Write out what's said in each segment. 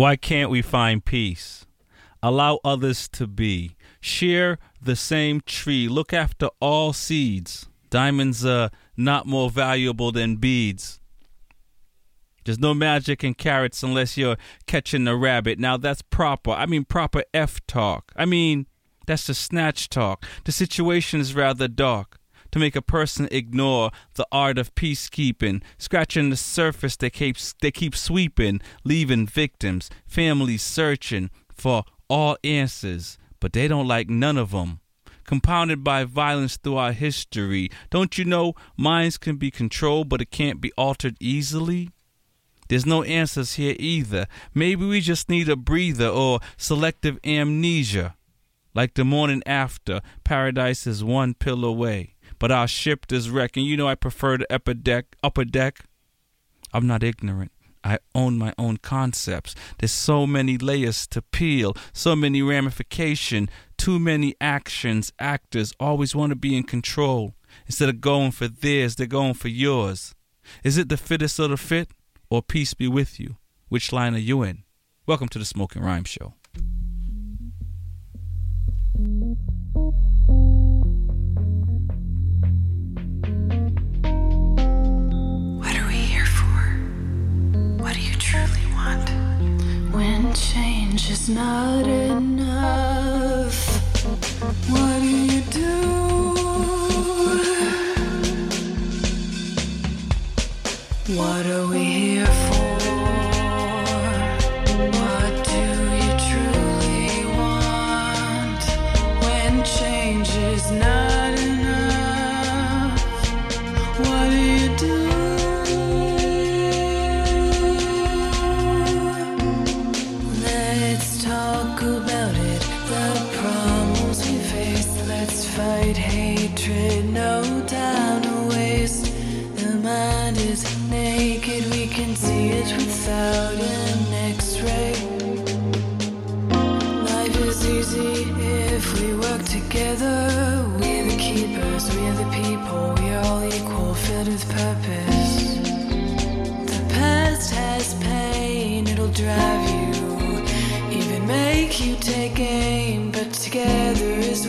Why can't we find peace? Allow others to be. Share the same tree. Look after all seeds. Diamonds are not more valuable than beads. There's no magic in carrots unless you're catching a rabbit. Now that's proper. I mean, proper F talk. I mean, that's the snatch talk. The situation is rather dark. To make a person ignore the art of peacekeeping, scratching the surface they keep, they keep sweeping, leaving victims, families searching for all answers, but they don't like none of them compounded by violence throughout history. Don't you know minds can be controlled, but it can't be altered easily? There's no answers here either. Maybe we just need a breather or selective amnesia. Like the morning after, paradise is one pill away. But our ship is wrecked, and you know I prefer the upper deck. Upper deck. I'm not ignorant. I own my own concepts. There's so many layers to peel, so many ramification, too many actions. Actors always want to be in control. Instead of going for theirs, they're going for yours. Is it the fittest of the fit, or peace be with you? Which line are you in? Welcome to the Smoking Rhyme Show. When change is not enough, what do you do? What are we here for? You. But together is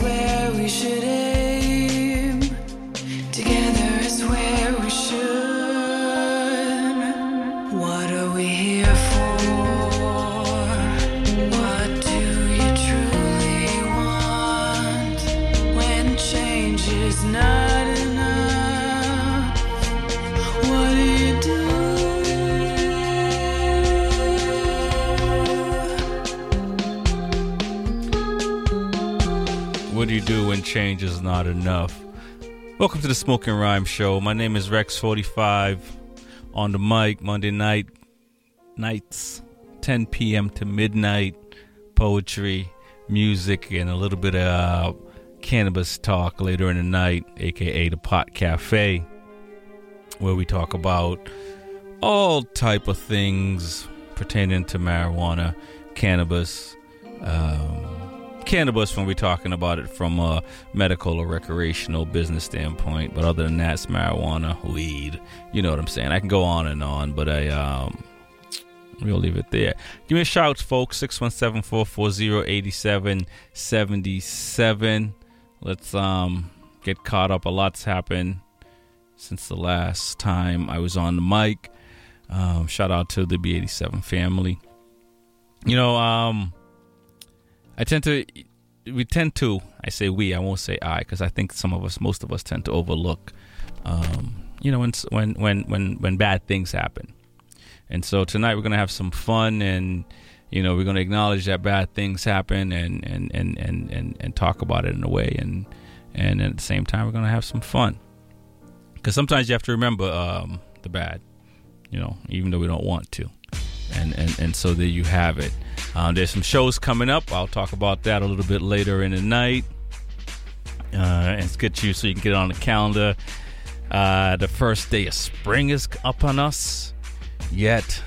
change is not enough? Welcome to the Smoking Rhyme Show. My name is Rex45 on the mic Monday night nights 10 p.m. to midnight poetry, music and a little bit of uh, cannabis talk later in the night, aka the Pot Cafe, where we talk about all type of things pertaining to marijuana, cannabis, um, cannabis when we're talking about it from a medical or recreational business standpoint. But other than that, it's marijuana, weed. You know what I'm saying? I can go on and on, but I um we'll leave it there. Give me a shout, folks. 617-440-8777. Let's um get caught up. A lot's happened since the last time I was on the mic. Um, shout out to the B87 family. You know, um, I tend to, we tend to, I say we, I won't say I, because I think some of us, most of us, tend to overlook, um, you know, when when when when when bad things happen. And so tonight we're gonna have some fun, and you know, we're gonna acknowledge that bad things happen, and and and and and, and talk about it in a way, and and at the same time we're gonna have some fun, because sometimes you have to remember um, the bad, you know, even though we don't want to. And, and, and so there you have it. Um, there's some shows coming up. I'll talk about that a little bit later in the night. Uh, and get you so you can get it on the calendar. Uh, the first day of spring is upon us. Yet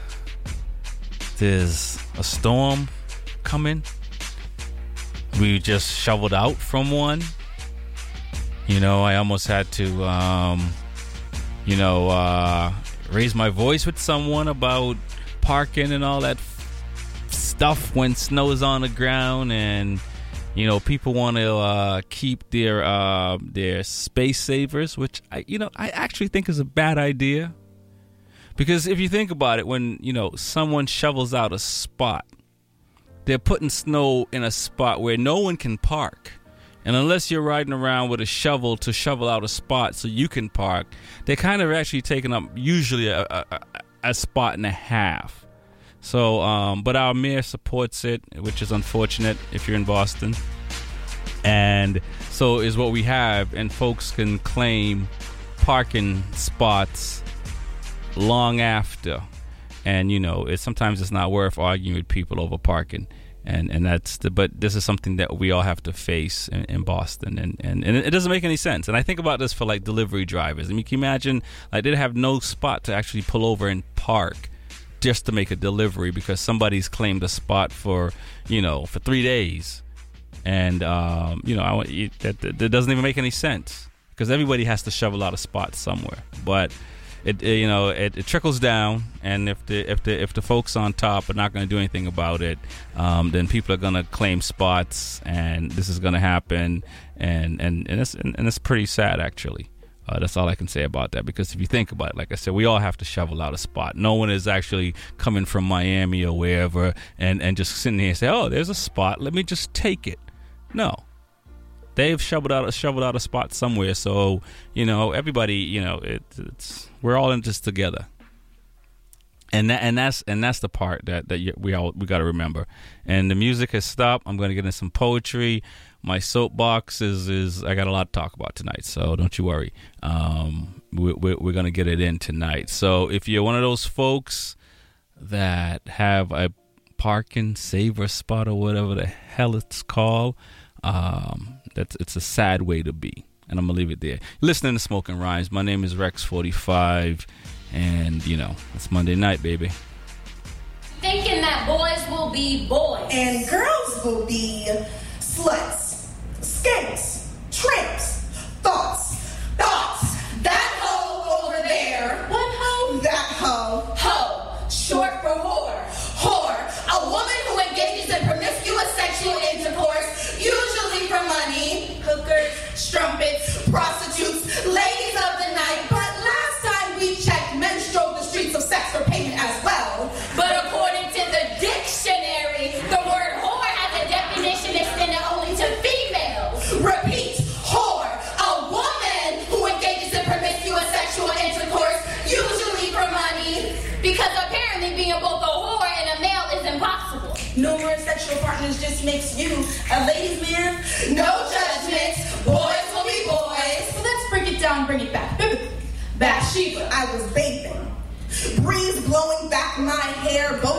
there's a storm coming. We just shoveled out from one. You know, I almost had to, um, you know, uh, raise my voice with someone about parking and all that stuff when snow's on the ground and you know people want to uh, keep their uh, their space savers which I, you know I actually think is a bad idea because if you think about it when you know someone shovels out a spot they're putting snow in a spot where no one can park and unless you're riding around with a shovel to shovel out a spot so you can park, they're kind of actually taking up usually a, a, a spot and a half. So, um, but our mayor supports it, which is unfortunate if you're in Boston. And so is what we have, and folks can claim parking spots long after. And you know, it sometimes it's not worth arguing with people over parking. And and that's the but this is something that we all have to face in, in, Boston. And, and and it doesn't make any sense. And I think about this for like delivery drivers. I mean can you imagine like they have no spot to actually pull over and park just to make a delivery because somebody's claimed a spot for you know for three days. And um, you know I, that, that doesn't even make any sense because everybody has to shovel out a spot somewhere. But it, it you know it, it, trickles down, and if the if the if the folks on top are not going to do anything about it, um, then people are going to claim spots, and this is going to happen, and and and it's and, and it's pretty sad actually. Uh, that's all I can say about that because if you think about it, like I said, we all have to shovel out a spot. No one is actually coming from Miami or wherever and, and just sitting here and say, "Oh, there's a spot. Let me just take it." No, they've shoveled out a shoveled out a spot somewhere. So you know, everybody, you know, it, it's we're all in this together. And that, and that's and that's the part that that we all we got to remember. And the music has stopped. I'm going to get in some poetry. My soapbox is is I got a lot to talk about tonight, so don't you worry. Um, we, we, we're going to get it in tonight. So if you're one of those folks that have a parking saver spot or whatever the hell it's called, um, that's it's a sad way to be, and I'm gonna leave it there. Listening to Smoking Rhymes. My name is Rex45, and you know it's Monday night, baby. Thinking that boys will be boys and girls will be sluts, my hair, both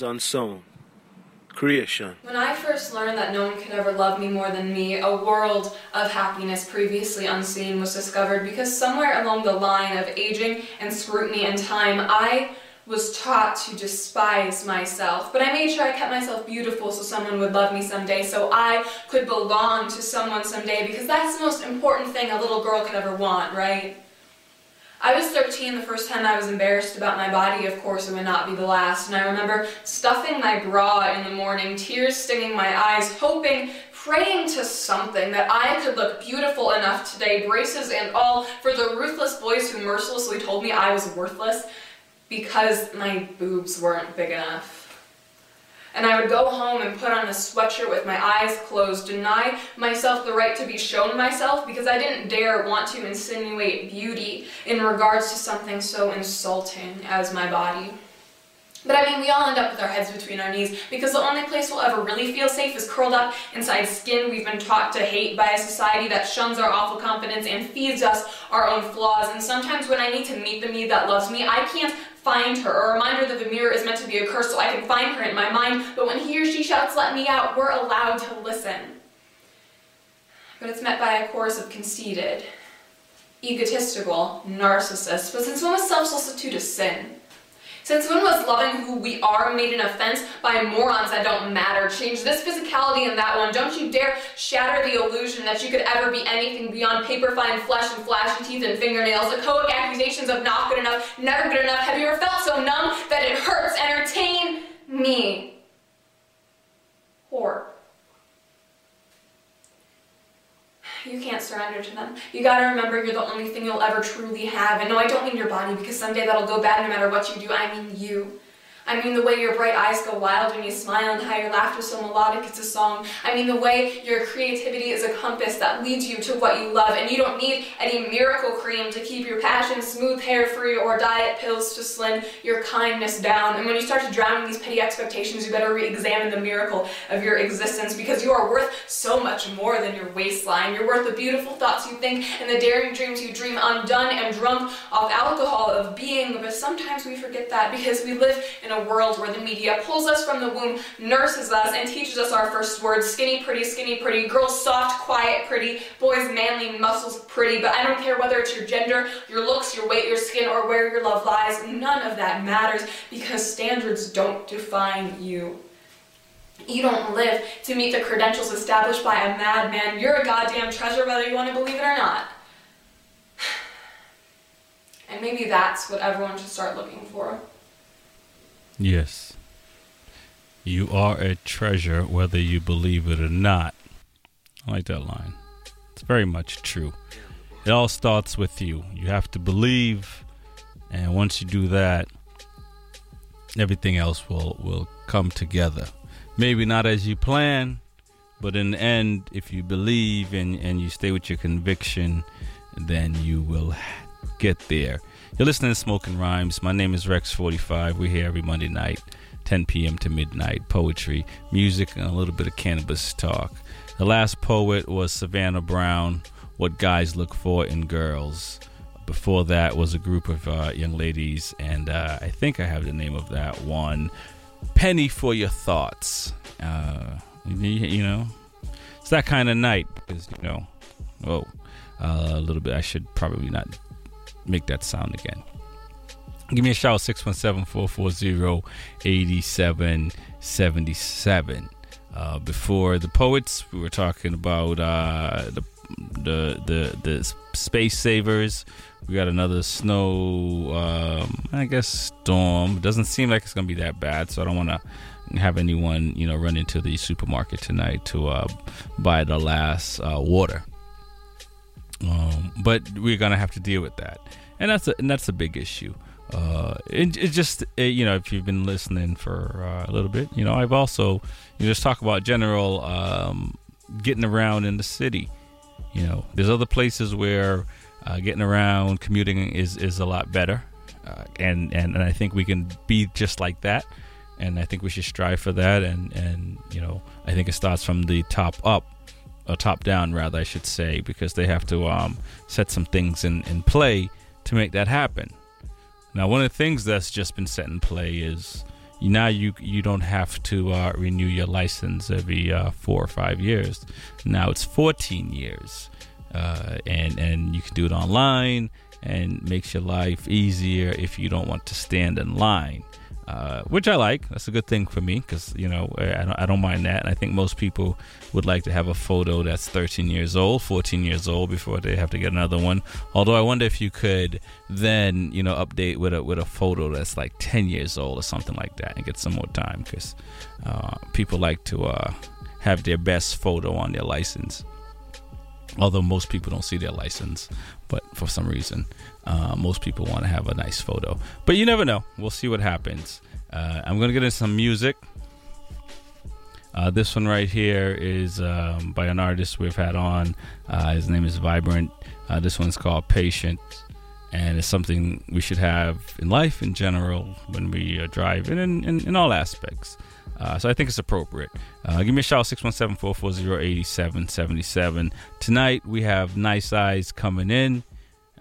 On sound. Creation. When I first learned that no one could ever love me more than me, a world of happiness previously unseen was discovered because somewhere along the line of aging and scrutiny and time, I was taught to despise myself. But I made sure I kept myself beautiful so someone would love me someday, so I could belong to someone someday, because that's the most important thing a little girl could ever want, right? I was 13 the first time I was embarrassed about my body, of course it would not be the last, and I remember stuffing my bra in the morning, tears stinging my eyes, hoping, praying to something that I could look beautiful enough today, braces and all, for the ruthless boys who mercilessly told me I was worthless because my boobs weren't big enough. And I would go home and put on a sweatshirt with my eyes closed, deny myself the right to be shown myself because I didn't dare want to insinuate beauty in regards to something so insulting as my body. But I mean, we all end up with our heads between our knees because the only place we'll ever really feel safe is curled up inside skin we've been taught to hate by a society that shuns our awful confidence and feeds us our own flaws. And sometimes when I need to meet the me that loves me, I can't find her. A reminder that the mirror is meant to be a curse so I can find her in my mind. But when he or she shouts, let me out, we're allowed to listen. But it's met by a chorus of conceited, egotistical narcissists. But since when was self-solicitude a sin? Since when was loving who we are made an offense by morons that don't matter? Change this physicality and that one. Don't you dare shatter the illusion that you could ever be anything beyond paper fine flesh and flashy teeth and fingernails. Echoic accusations of not good enough, never good enough. Have you ever felt so numb that it hurts? Entertain me. Whore. You can't surrender to them. You gotta remember you're the only thing you'll ever truly have. And no, I don't mean your body because someday that'll go bad no matter what you do. I mean you. I mean the way your bright eyes go wild when you smile and how your laughter's so melodic it's a song. I mean the way your creativity is a compass that leads you to what you love and you don't need any miracle cream to keep your passion smooth, hair free, or diet pills to slim your kindness down. And when you start to drown in these petty expectations, you better re-examine the miracle of your existence because you are worth so much more than your waistline. You're worth the beautiful thoughts you think and the daring dreams you dream undone and drunk off alcohol of being. But sometimes we forget that because we live in a world where the media pulls us from the womb, nurses us, and teaches us our first words skinny, pretty, skinny, pretty, girls soft, quiet, pretty, boys manly, muscles pretty. But I don't care whether it's your gender, your looks, your weight, your skin, or where your love lies. None of that matters because standards don't define you. You don't live to meet the credentials established by a madman. You're a goddamn treasure whether you want to believe it or not. And maybe that's what everyone should start looking for. Yes. You are a treasure whether you believe it or not. I like that line. It's very much true. It all starts with you. You have to believe, and once you do that, everything else will, will come together. Maybe not as you plan, but in the end, if you believe and, and you stay with your conviction, then you will get there. You're listening to Smoking Rhymes. My name is Rex45. We're here every Monday night, 10 p.m. to midnight. Poetry, music, and a little bit of cannabis talk. The last poet was Savannah Brown, What Guys Look For in Girls. Before that was a group of uh, young ladies, and uh, I think I have the name of that one Penny for Your Thoughts. Uh, you, know, it's that kind of night because, you know, oh, uh, a little bit, I should probably not make that sound again. Give me a shout 617 440 8777. Uh, before the poets, we were talking about uh, the, the the the space savers. We got another snow, um, I guess, storm. Doesn't seem like it's gonna be that bad, so I don't want to have anyone, you know, run into the supermarket tonight to uh, buy the last uh, water. Um, but we're gonna have to deal with that, and that's a and that's a big issue. uh, it, it just it, you know if you've been listening for uh, a little bit, you know I've also you just talk about general um, getting around in the city. You know, there's other places where uh, getting around, commuting is is a lot better, uh, and, and and I think we can be just like that, and I think we should strive for that, and and you know I think it starts from the top up, or top down rather I should say, because they have to um, set some things in in play to make that happen. Now, one of the things that's just been set in play is now you you don't have to uh, renew your license every uh, four or five years. Now it's 14 years, uh, and and you can do it online, and makes your life easier if you don't want to stand in line uh, which I like. That's a good thing for me because you know I don't, I don't mind that. And I think most people would like to have a photo that's 13 years old, 14 years old before they have to get another one. Although I wonder if you could then you know update with a with a photo that's like 10 years old or something like that and get some more time because uh, people like to uh, have their best photo on their license. Although most people don't see their license, but for some reason, uh, most people want to have a nice photo. But you never know. We'll see what happens. Uh, I'm to get into some music. Uh, this one right here is um, by an artist we've had on. Uh, his name is Vibrant. Uh, this one's called Patient. And it's something we should have in life in general when we uh, drive and in, in, in all aspects. Uh, so I think it's appropriate. Uh, give me a shout 617 440 8777. Tonight we have Nice Eyes coming in.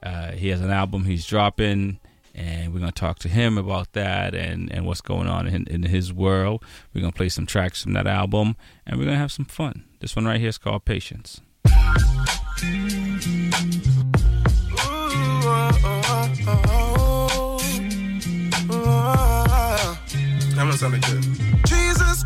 Uh, he has an album he's dropping, and we're going to talk to him about that and, and what's going on in, in his world. We're going to play some tracks from that album, and we're going to have some fun. This one right here is called Patience. Uh, uh, uh, that one sounded good.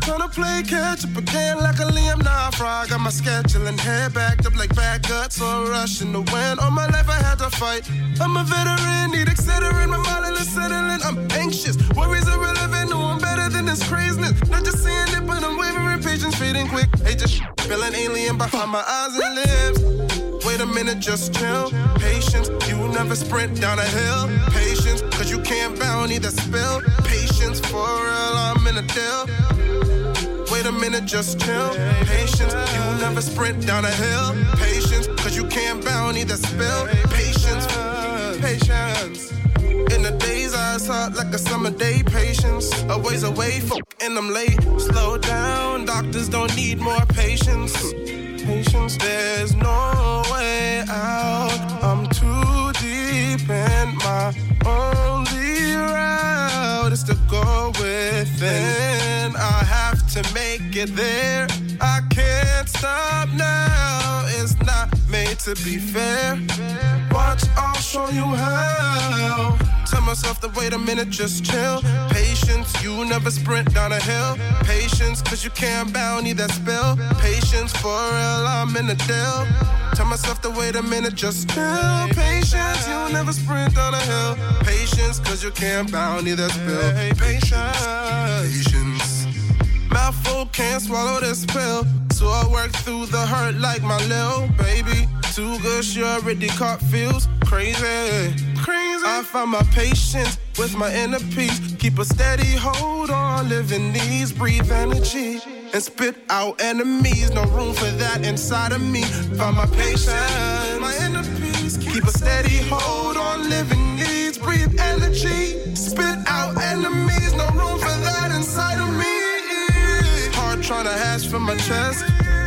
Tryna play catch up again like a Liam Frog. Got my schedule and head backed up like bad guts or rush in the wind. All my life I had to fight. I'm a veteran, need Excedrin. My mind is settling. I'm anxious, worries irrelevant. No, I'm better than this craziness. Not just saying it, but I'm wavering, patience fading quick. Hey, just feeling alien behind my eyes and lips. Wait a minute, just chill. Patience, you never sprint down a hill. Patience, cause you can't bounty the spill. Patience, for real, I'm in a deal. A minute, just chill. Patience, you never sprint down a hill. Patience, cause you can't bounty the spill. Patience, patience. In the days I hot like a summer day. Patience, a ways away, fuck, and I'm late. Slow down, doctors don't need more patience. Patience, there's no way out. I'm too deep in my only route is to go within. I to make it there. I can't stop now. It's not made to be fair. Watch, I'll show you how. Tell myself to wait a minute, just chill. Patience, you never sprint down a hill. Patience, cause you can't bounty that spill. Patience, for real, I'm in the deal. Tell myself to wait a minute, just chill. Patience, you never sprint down a hill. Patience, cause you can't bounty that spill. Patience, patience. Mouthful can't swallow this pill. So I work through the hurt like my little baby. Too good, she already caught feels crazy. Crazy. I find my patience with my inner peace. Keep a steady hold on, living these, breathe energy. And spit out enemies, no room for that inside of me. Find my patience, my inner peace. Keep a steady hold on, living needs, breathe energy. Spit out enemies, trying to hash from my chest.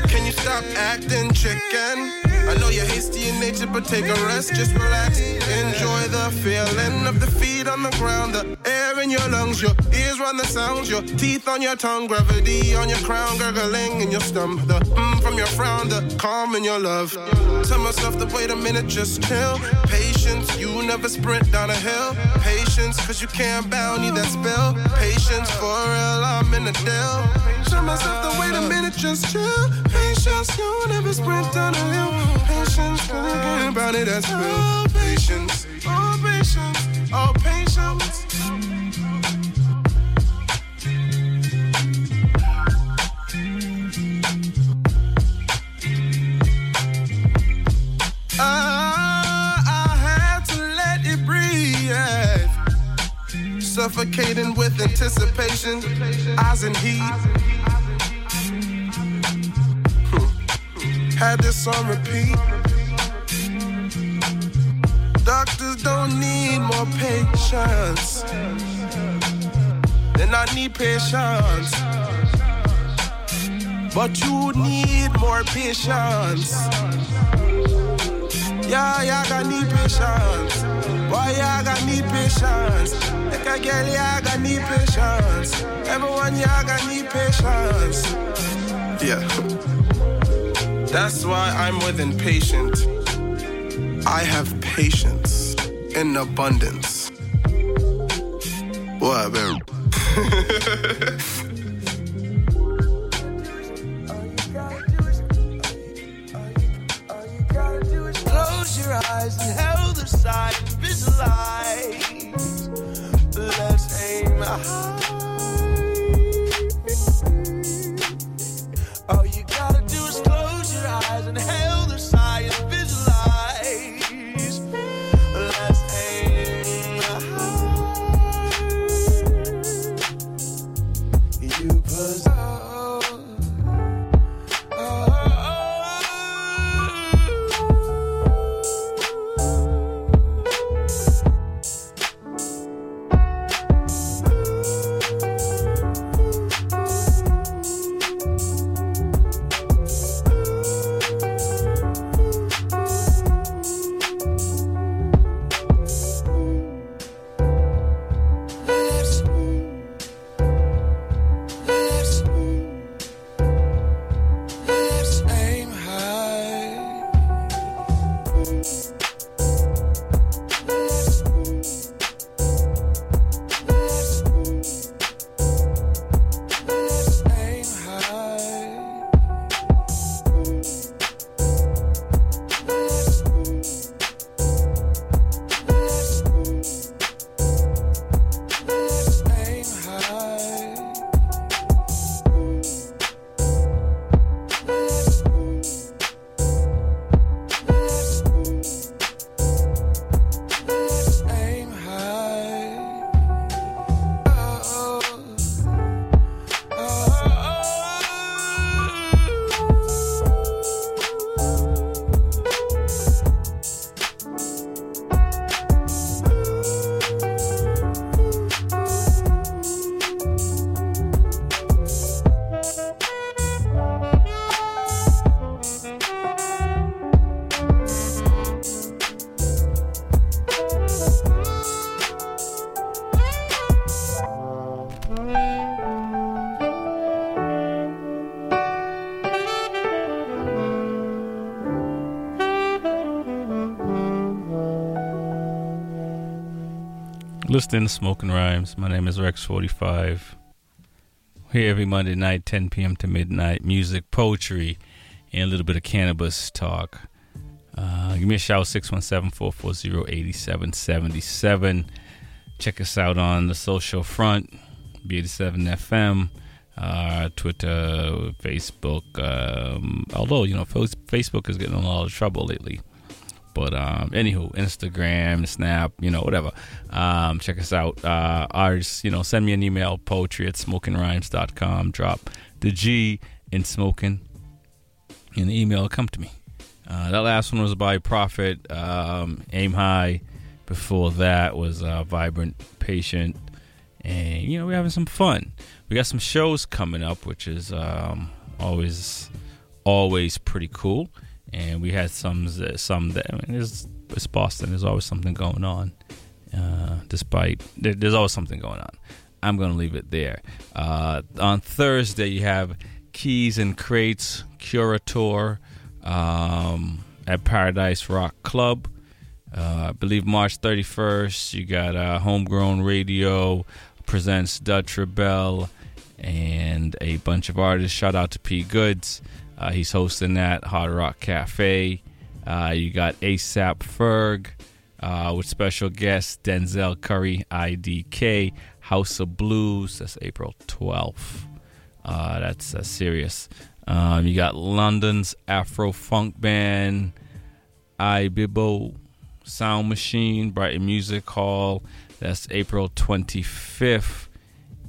Can you stop acting chicken? I know you're hasty in nature, but take a rest, just relax. Enjoy the feeling of the feet on the ground, the air in your lungs, your ears run the sounds, your teeth on your tongue, gravity on your crown, gurgling in your stomach, the mm from your frown, the calm in your love. Tell myself to wait a minute, just chill. Patience, you never sprint down a hill. Patience, cause you can't bounty that spell. Patience, for real, I'm in the deal. Tell myself to wait a minute, just chill. Patience, you never sprint down a hill. Patience, cause you can't bounty that. Oh, patience, oh patience, oh patience. Ah, let it breathe. suffocating with anticipation, eyes in heat. Had this on repeat. Doctors don't need more patience. Then I need patience. But you need more patience. Yeah, yeah, I got need patience. Boy, yeah, I got need patience. Like a girl, yeah, I need patience. Everyone, yeah, I got need patience. Yeah. That's why I'm with impatient. I have patience in abundance. What, baby? Close your eyes and side, visualize. Let's aim high. Listening to Smoking Rhymes. My name is Rex45. Here every Monday night, 10 p.m. to midnight. Music, poetry, and a little bit of cannabis talk. Uh, give me a shout 617 440 8777. Check us out on the social front, B87FM, uh, Twitter, Facebook. Um, although, you know, Facebook is getting in a lot of trouble lately. But um, anywho, Instagram, Snap, you know, whatever. Um, check us out. Uh, ours, you know, send me an email, poetry at smokingrhymes.com. Drop the G in smoking, in the email come to me. Uh, that last one was by Prophet, um, Aim High. Before that was uh, Vibrant Patient. And, you know, we're having some fun. We got some shows coming up, which is um, always, always pretty cool and we had some some that I mean, it's, it's Boston. There's always something going on, uh, despite there, there's always something going on. I'm gonna leave it there. Uh, on Thursday, you have Keys N Krates Curator um, at Paradise Rock Club. Uh, I believe March 31st, you got uh, Homegrown Radio presents Dutch ReBelle and a bunch of artists. Shout out to P Goods. Uh, he's hosting that Hard Rock Cafe. Uh, you got ASAP Ferg uh, with special guest Denzel Curry, IDK, House of Blues. That's April 12th. Uh, that's uh, serious. Um, you got London's Afro Funk Band, Ibibio Sound Machine, Brighton Music Hall, That's April 25th.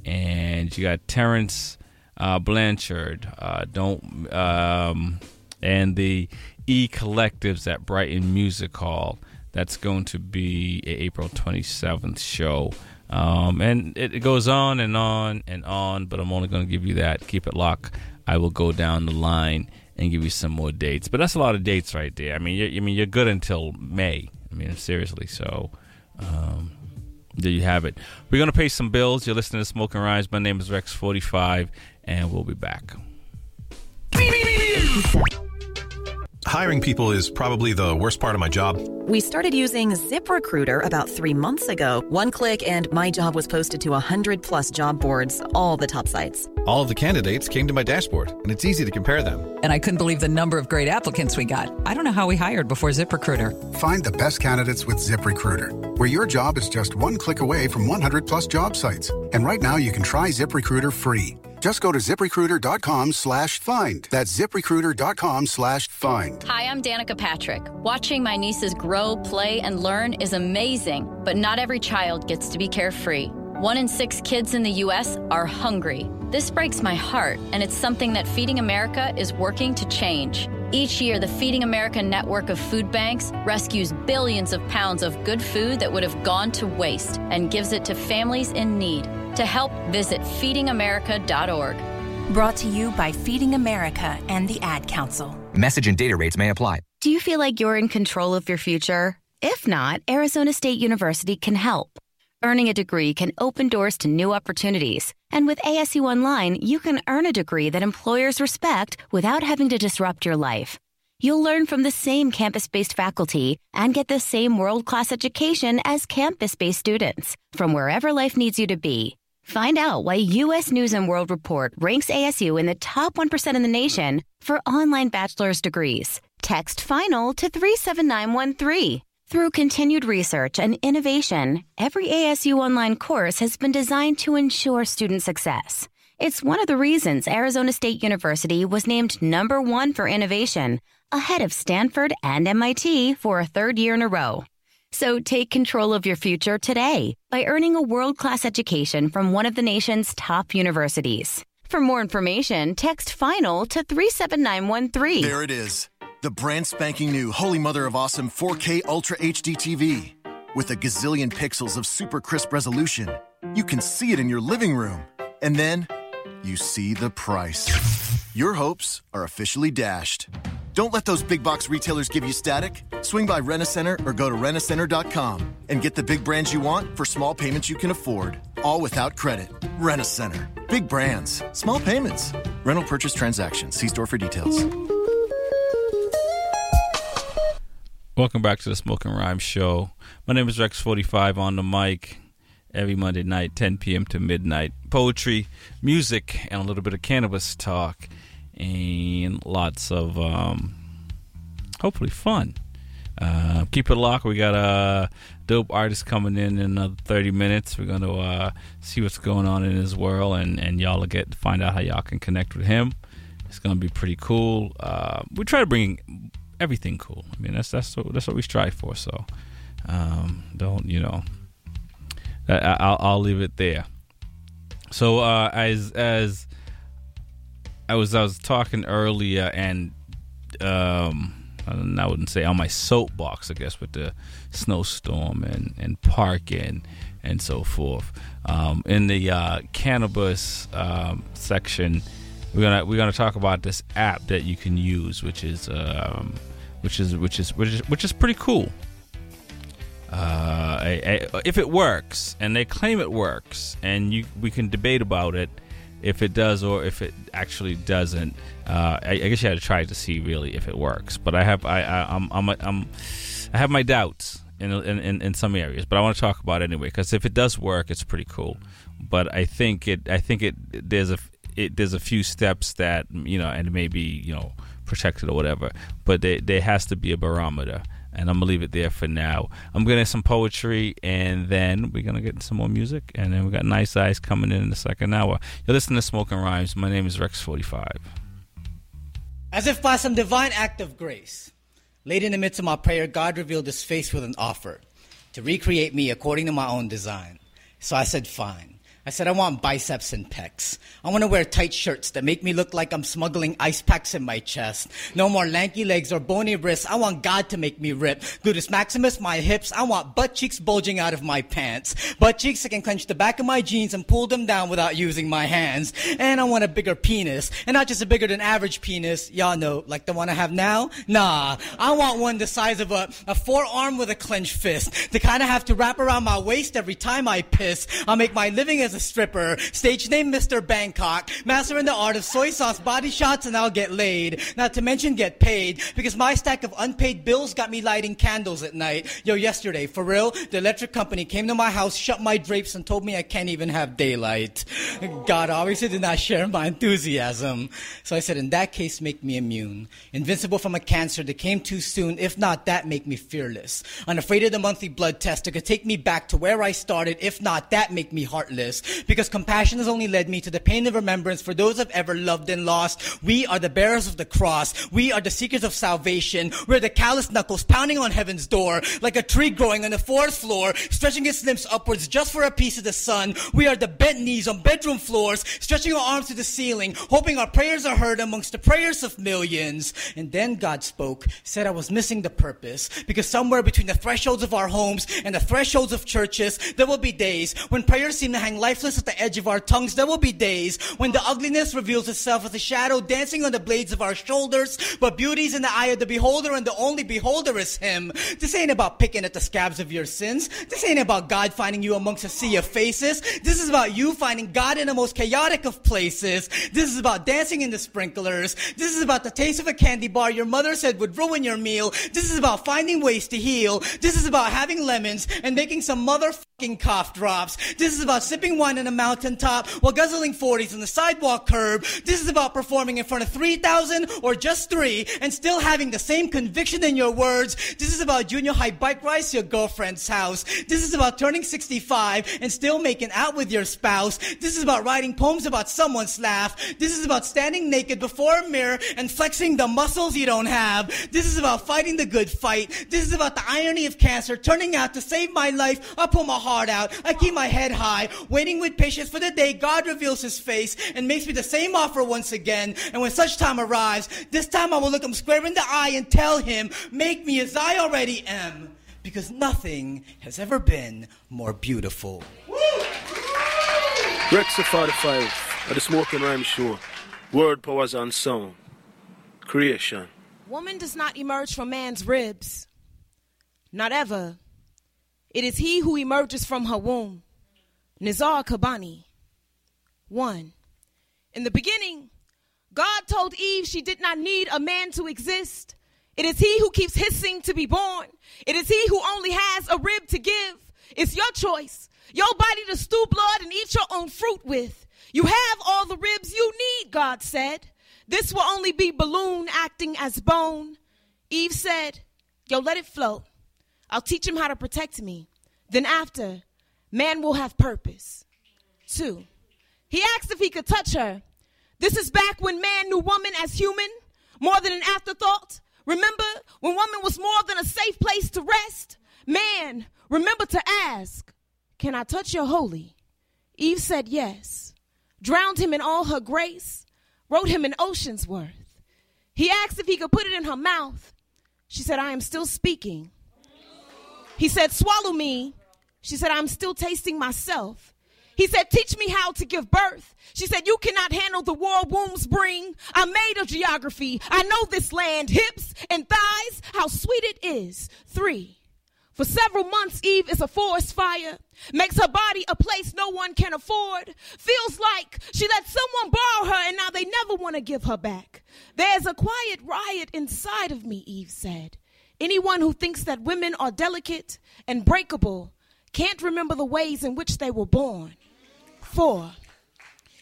And you got Terence uh, Blanchard, uh, don't, um, and the E Collectives at Brighton Music Hall. That's going to be April 27th show. Um, and it, goes on and on and on, but I'm only going to give you that. Keep it locked. I will go down the line and give you some more dates. But that's a lot of dates right there. I mean, you're, I mean, you're good until May. I mean, seriously. So, um, there you have it. We're gonna pay some bills. You're listening to Smoking Rhymes. My name is Rex45, and we'll be back. Hiring people is probably the worst part of my job. We started using ZipRecruiter about three months ago. One click, and my job was posted to 100 plus job boards, all the top sites. All of the candidates came to my dashboard, and it's easy to compare them. And I couldn't believe the number of great applicants we got. I don't know how we hired before ZipRecruiter. Find the best candidates with ZipRecruiter, where your job is just one click away from 100 plus job sites. And right now, you can try ZipRecruiter free. Just go to ziprecruiter.com slash find. That's ziprecruiter.com slash find. Hi, I'm Danica Patrick. Watching my nieces grow, play, and learn is amazing, but not every child gets to be carefree. One in six kids in the U.S. are hungry. This breaks my heart, and it's something that Feeding America is working to change. Each year, the Feeding America network of food banks rescues billions of pounds of good food that would have gone to waste and gives it to families in need. To help, visit feedingamerica.org. Brought to you by Feeding America and the Ad Council. Message and data rates may apply. Do you feel like you're in control of your future? If not, Arizona State University can help. Earning a degree can open doors to new opportunities. And with ASU Online, you can earn a degree that employers respect without having to disrupt your life. You'll learn from the same campus based faculty and get the same world class education as campus based students from wherever life needs you to be. Find out why U.S. News and World Report ranks ASU in the top 1% in the nation for online bachelor's degrees. Text FINAL to 37913. Through continued research and innovation, every ASU online course has been designed to ensure student success. It's one of the reasons Arizona State University was named number one for innovation, ahead of Stanford and MIT for a third year in a row. So take control of your future today by earning a world class education from one of the nation's top universities. For more information, text FINAL to 37913. There it is. The brand spanking new Holy Mother of Awesome 4K Ultra HD TV. With a gazillion pixels of super crisp resolution, you can see it in your living room. And then you see the price. Your hopes are officially dashed. Don't let those big box retailers give you static. Swing by Rent-A-Center or go to rentacenter.com and get the big brands you want for small payments you can afford. All without credit. Rent-A-Center. Big brands, small payments. Rental purchase transactions. See store for details. Welcome back to the Smoking Rhyme Show. My name is Rex45 on the mic every Monday night, 10 p.m. to midnight. Poetry, music, and a little bit of cannabis talk, and lots of um, hopefully fun. Uh, keep it locked. We got a dope artist coming in in another 30 minutes. We're going to uh, see what's going on in his world, and, and y'all will get to find out how y'all can connect with him. It's going to be pretty cool. Uh, we try to bring everything cool. I mean, that's that's what, that's what we strive for. So um, don't you know? I, I'll I'll leave it there. So uh, as as I was I was talking earlier, and um, I wouldn't say on my soapbox, I guess, with the snowstorm and and parking and so forth. Um, in the uh, cannabis um, section, we're gonna we're gonna talk about this app that you can use, which is um, which is which is which is which is pretty cool. Uh, I, I, if it works, and they claim it works, and you we can debate about it if it does or if it actually doesn't. Uh, I, I, guess you had to try to see really if it works. But I have I, I I'm, I'm, I'm I have my doubts in in, in some areas, but I want to talk about it anyway because if it does work, it's pretty cool. But I think it I think it there's a it, there's a few steps that you know, and maybe you know protected or whatever. But there, there has to be a barometer. And I'm gonna leave it there for now. I'm gonna some poetry, and then we're gonna get some more music, and then we got Nice Eyes coming in in the second hour. You're listening to Smoking Rhymes. My name is Rex45. As if by some divine act of grace, late in the midst of my prayer, God revealed His face with an offer. to recreate me according to my own design. So I said, fine. I said, I want biceps and pecs. I want to wear tight shirts that make me look like I'm smuggling ice packs in my chest. No more lanky legs or bony wrists. I want God to make me rip. Gluteus maximus, my hips. I want butt cheeks bulging out of my pants. Butt cheeks that can clench the back of my jeans and pull them down without using my hands. And I want a bigger penis. And not just a bigger than average penis. Y'all know, like the one I have now? Nah. I want one the size of a, a forearm with a clenched fist. To kind of have to wrap around my waist every time I piss. I'll make my living as a stripper, stage name Mr. Bangkok, master in the art of soy sauce body shots, and I'll get laid. Not to mention get paid, because my stack of unpaid bills got me lighting candles at night. Yo, yesterday, for real, the electric company came to my house, shut my drapes, and told me I can't even have daylight. God obviously did not share my enthusiasm. So I said, in that case, make me immune. Invincible from a cancer that came too soon. If not, that make me fearless. Unafraid of the monthly blood test that could take me back to where I started. If not, that make me heartless because compassion has only led me to the pain of remembrance for those I've ever loved and lost. We are the bearers of the cross. We are the seekers of salvation. We're the callous knuckles pounding on heaven's door like a tree growing on the fourth floor, stretching its limbs upwards just for a piece of the sun. We are the bent knees on bedroom floors, stretching our arms to the ceiling, hoping our prayers are heard amongst the prayers of millions. And then God spoke, said I was missing the purpose because somewhere between the thresholds of our homes and the thresholds of churches, there will be days when prayers seem to hang lifeless at the edge of our tongues. There will be days when the ugliness reveals itself as a shadow dancing on the blades of our shoulders, but beauty's in the eye of the beholder, and the only beholder is Him. This ain't about picking at the scabs of your sins. This ain't about God finding you amongst a sea of faces. This is about you finding God in the most chaotic of places. This is about dancing in the sprinklers. This is about the taste of a candy bar your mother said would ruin your meal. This is about finding ways to heal. This is about having lemons and making some motherfucking cough drops. This is about sipping wine on a mountaintop while guzzling 40s on the sidewalk curb. This is about performing in front of 3,000 or just three and still having the same conviction in your words. This is about junior high bike rides to your girlfriend's house. This is about turning 65 and still making out with your spouse. This is about writing poems about someone's laugh. This is about standing naked before a mirror and flexing the muscles you don't have. This is about fighting the good fight. This is about the irony of cancer turning out to save my life. I pull my heart out. I keep my head high, waiting with patience for the day God reveals his face and makes me the same offer once again. And when such time arrives, this time I will look him square in the eye and tell him, make me as I already am. Because nothing has ever been more beautiful. Rexa 45 at the Smoking Rhyme Show. Word powers on sound. Creation. Woman does not emerge from man's ribs. Not ever. It is he who emerges from her womb. Nizar Qabbani. 1. In the beginning, God told Eve she did not need a man to exist. It is he who keeps hissing to be born. It is he who only has a rib to give. It's your choice. Your body to stew blood and eat your own fruit with. You have all the ribs you need, God said. This will only be balloon acting as bone. Eve said, Yo, let it float. I'll teach him how to protect me. Then after, man will have purpose. Two, he asked if he could touch her. This is back when man knew woman as human, more than an afterthought. Remember when woman was more than a safe place to rest? Man, remember to ask, Can I touch your holy? Eve said yes, drowned him in all her grace, wrote him an ocean's worth. He asked if he could put it in her mouth. She said, I am still speaking. He said, Swallow me. She said, I'm still tasting myself. He said, Teach me how to give birth. She said, You cannot handle the war wombs bring. I'm made of geography. I know this land, hips and thighs, how sweet it is. Three. For several months, Eve is a forest fire, makes her body a place no one can afford. Feels like she let someone borrow her and now they never want to give her back. There's a quiet riot inside of me, Eve said. Anyone who thinks that women are delicate and breakable can't remember the ways in which they were born. Four.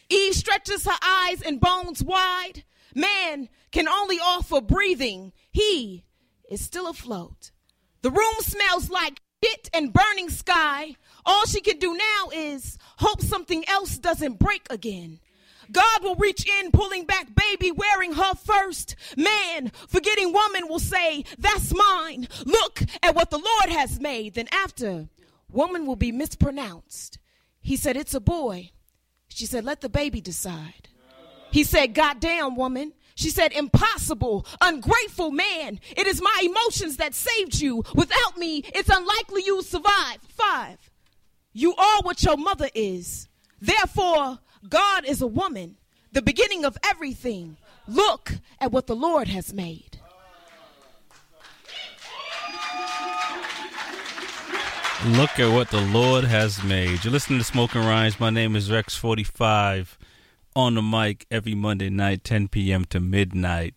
Eve stretches her eyes and bones wide. Man can only offer breathing. He is still afloat. The room smells like shit and burning sky. All she can do now is hope something else doesn't break again. God will reach in, pulling back baby, wearing her first. Man, forgetting woman will say, That's mine. Look at what the Lord has made. Then after, woman will be mispronounced. He said, It's a boy. She said, Let the baby decide. He said, Goddamn, woman. She said, Impossible, ungrateful man. It is my emotions that saved you. Without me, it's unlikely you'll survive. Five, you are what your mother is. Therefore, God is a woman, the beginning of everything. Look at what the Lord has made. Look at what the Lord has made. You're listening to Smoking Rhymes. My name is Rex45 on the mic every Monday night, 10 p.m. to midnight.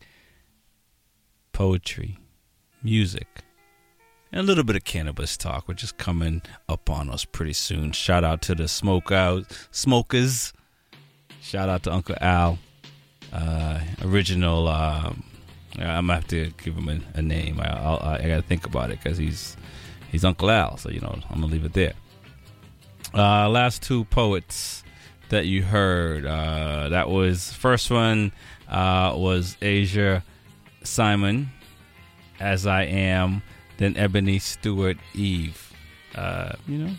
Poetry, music, and a little bit of cannabis talk, which is coming up on us pretty soon. Shout out to the smoke out smokers. Shout out to Uncle Al, uh, original. Um, I'm gonna have to give him a, a name. I, I, I gotta think about it because he's he's Uncle Al. So you know, I'm gonna leave it there. Uh, last two poets that you heard. Uh, that was first one uh, was Asia Simon, as I am. Then Ebony Stewart Eve. Uh, you know,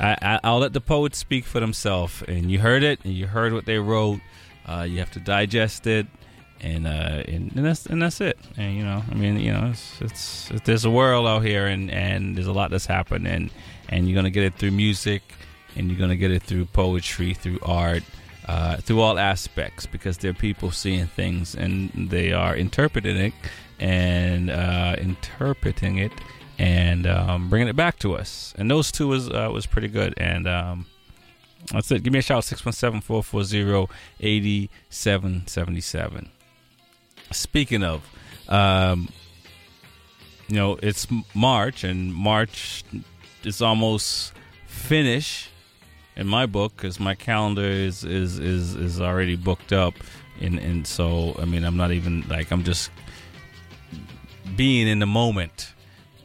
I, I will let the poets speak for themselves. And you heard it, and you heard what they wrote. Uh, you have to digest it, and uh, and, and that's and that's it. And you know, I mean, you know, it's, it's, it's there's a world out here, and and there's a lot that's happening, and and you're gonna get it through music, and you're gonna get it through poetry, through art. Uh, through all aspects, because there are people seeing things and they are interpreting it and uh, interpreting it and um, bringing it back to us. And those two was uh, was pretty good. And um, that's it. Give me a shout 617 440 8777. Speaking of, um, you know, it's March, and March is almost finished in my book because my calendar is, is is is already booked up. And, and so, I mean, I'm not even like, I'm just being in the moment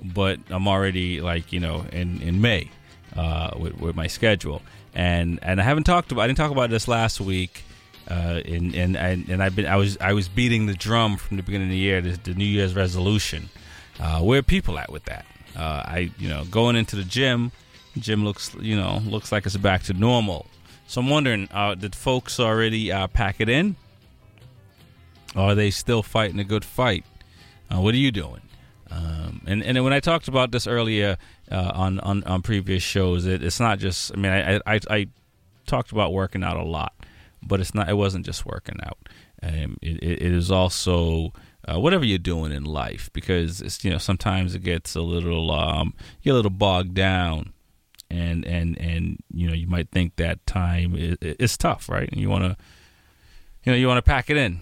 but I'm already like you know in in May uh, with, with my schedule, and and I haven't talked about I didn't talk about this last week. Uh, and, and and and I've been I was I was beating the drum from the beginning of the year the, the New Year's resolution. Uh, where are people at with that? Uh, I you know going into the gym, gym looks you know looks like it's back to normal. So I'm wondering, uh, did folks already uh, pack it in? Are they still fighting a good fight? What are you doing? Um, and and when I talked about this earlier on, on on previous shows, it, it's not just. I mean, I, I, I talked about working out a lot, but it's not. It wasn't just working out. Um, it, it is also uh, whatever you're doing in life, because it's you know sometimes it gets a little um, you get a little bogged down, and and and you know you might think that time is, is tough, right? And you want to you know you want to pack it in,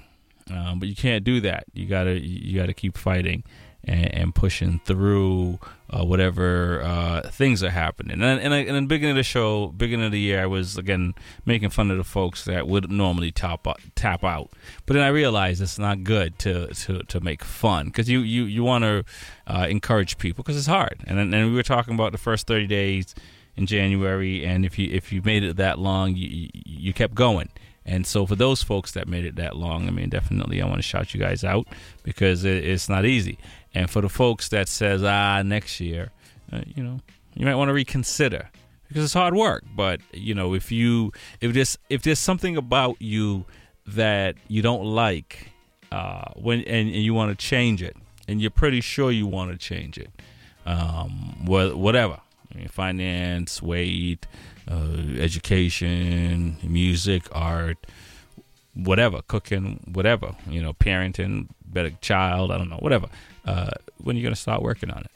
um, but you can't do that. You gotta you gotta keep fighting and, and pushing through uh, whatever uh, things are happening. And, and, and, in the beginning of the show, beginning of the year, I was again making fun of the folks that would normally top tap out. But then I realized it's not good to to, to make fun because you you, you want to uh, encourage people because it's hard. And and we were talking about the first thirty days in January, and if you if you made it that long, you you kept going. And so for those folks that made it that long, I mean, definitely I want to shout you guys out because it's not easy. And for the folks that says ah next year, uh, you know, you might want to reconsider because it's hard work. But you know, if you if there's if there's something about you that you don't like, uh, when and, and you want to change it, and you're pretty sure you want to change it, um, whatever, I mean, finance, weight, uh, education, music, art, whatever, cooking, whatever, you know, parenting, better child, I don't know, whatever uh, when you're going to start working on it.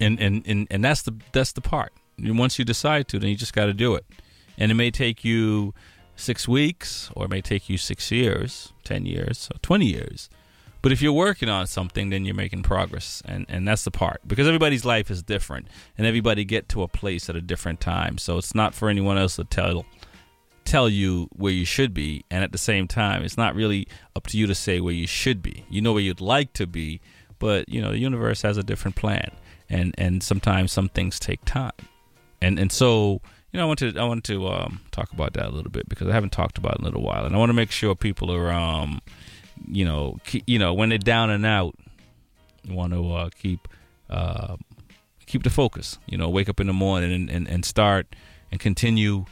And, and and and that's the that's the part. Once you decide to, then you just got to do it. And it may take you six weeks, or it may take you six years, ten years, or twenty years. But if you're working on something, then you're making progress, and and that's the part because everybody's life is different, and everybody get to a place at a different time. So it's not for anyone else to tell tell you where you should be and at the same time it's not really up to you to say where you should be you know where you'd like to be but you know the universe has a different plan and and sometimes some things take time and and so you know, I want to I want to um, talk about that a little bit because I haven't talked about it in a little while, and I want to make sure people are, um, you know, keep, you know, when they're down and out, want to uh, keep uh, keep the focus. You know, wake up in the morning and, and, and start and continue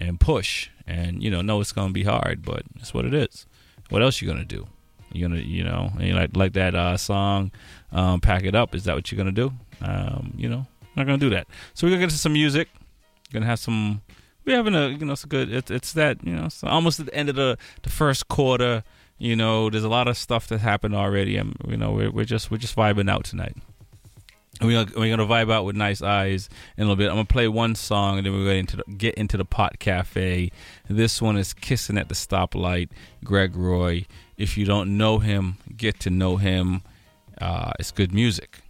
and push. And you know, know it's gonna be hard, but it's what it is. What else you gonna do? You gonna, you know, and like like that uh, song, um, "Pack It Up." Is that what you're gonna do? Um, you know, not gonna do that. So we're gonna get to some music. Gonna have some. We're having a, you know, it's a good. It's it's that, you know, it's almost at the end of the the first quarter. You know, there's a lot of stuff that happened already. and you know, we're we're just we're just vibing out tonight. We're gonna, we're gonna vibe out with nice eyes in a little bit. I'm gonna play one song and then we're going to get into the pot cafe. This one is "Kissing at the Stoplight." Greg Roy. If you don't know him, get to know him. Uh, it's good music.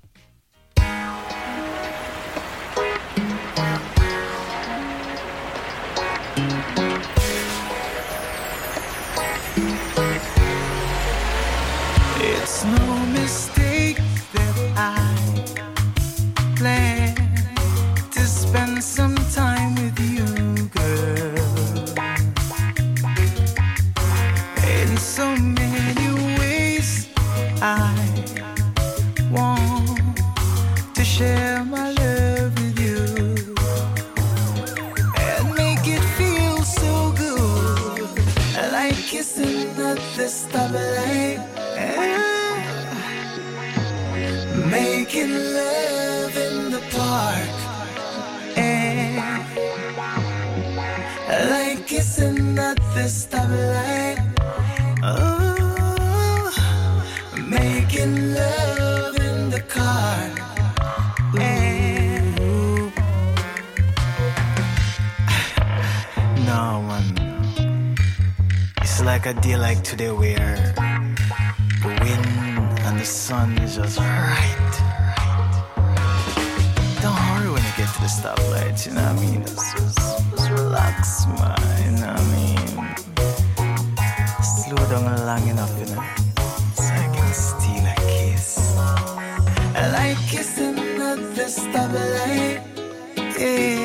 I want to share my like a day like today where the wind and the sun is just right. Don't hurry when you get to the stoplight, you know what I mean? Just, just, just relax, man, you know what I mean? Slow down long enough, you know? So I can steal a kiss. I like kissing at the stoplight. Yeah.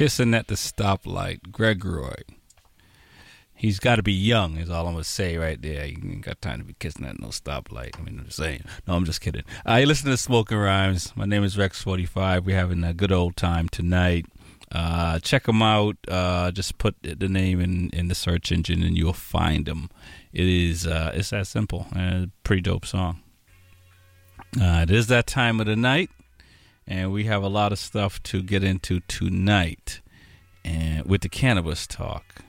Kissing at the stoplight. Greg Roy. He's got to be young, is all I'm gonna say right there. You ain't got time to be kissing at no stoplight. I mean, I'm just saying. No, I'm just kidding. I listen to Smoking Rhymes. My name is Rex45. We're having a good old time tonight. Uh, check them out. Uh, just put the name in, in the search engine and you'll find them. It is uh, it's that simple. Uh, pretty dope song. Uh, it is that time of the night, and we have a lot of stuff to get into tonight, and with the cannabis talk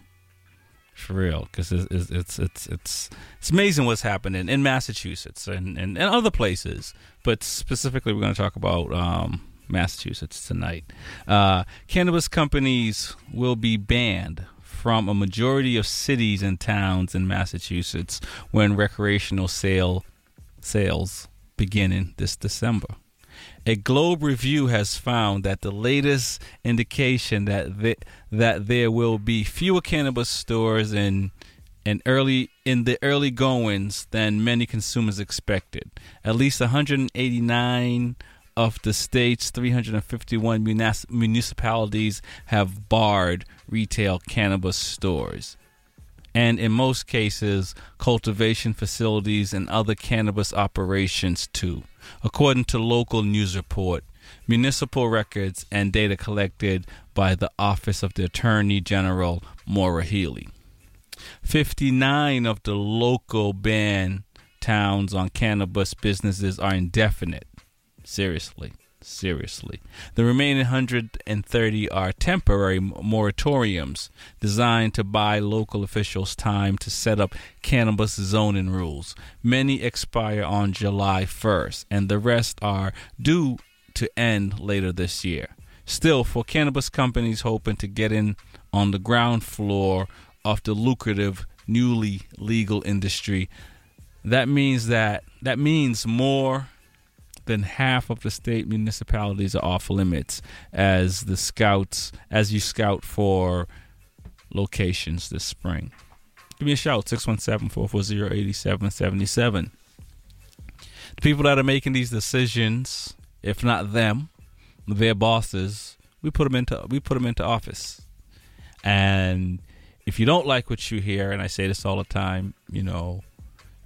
for real because it's, it's it's it's it's amazing what's happening in Massachusetts and, and, and other places, but specifically we're going to talk about um, Massachusetts tonight. Uh, cannabis companies will be banned from a majority of cities and towns in Massachusetts when recreational sale sales begin in this December. A Globe review has found that the latest indication that that there will be fewer cannabis stores in in early in the early goings than many consumers expected. At least 189 of the state's 351 munis- municipalities have barred retail cannabis stores. And in most cases, cultivation facilities and other cannabis operations too, according to local news report, municipal records, and data collected by the Office of the Attorney General, Maura Healey. 59 of the local ban towns on cannabis businesses are indefinite. Seriously. Seriously. The remaining 130 are temporary moratoriums designed to buy local officials time to set up cannabis zoning rules. Many expire on July 1st, and the rest are due to end later this year. Still, for cannabis companies hoping to get in on the ground floor of the lucrative newly legal industry, that means that that means more than half of the state municipalities are off limits as the scouts as you scout for locations this spring. Give me a shout 617-440-8777. The people that are making these decisions, if not them, their bosses, we put them into we put them into office. And if you don't like what you hear, and I say this all the time, you know,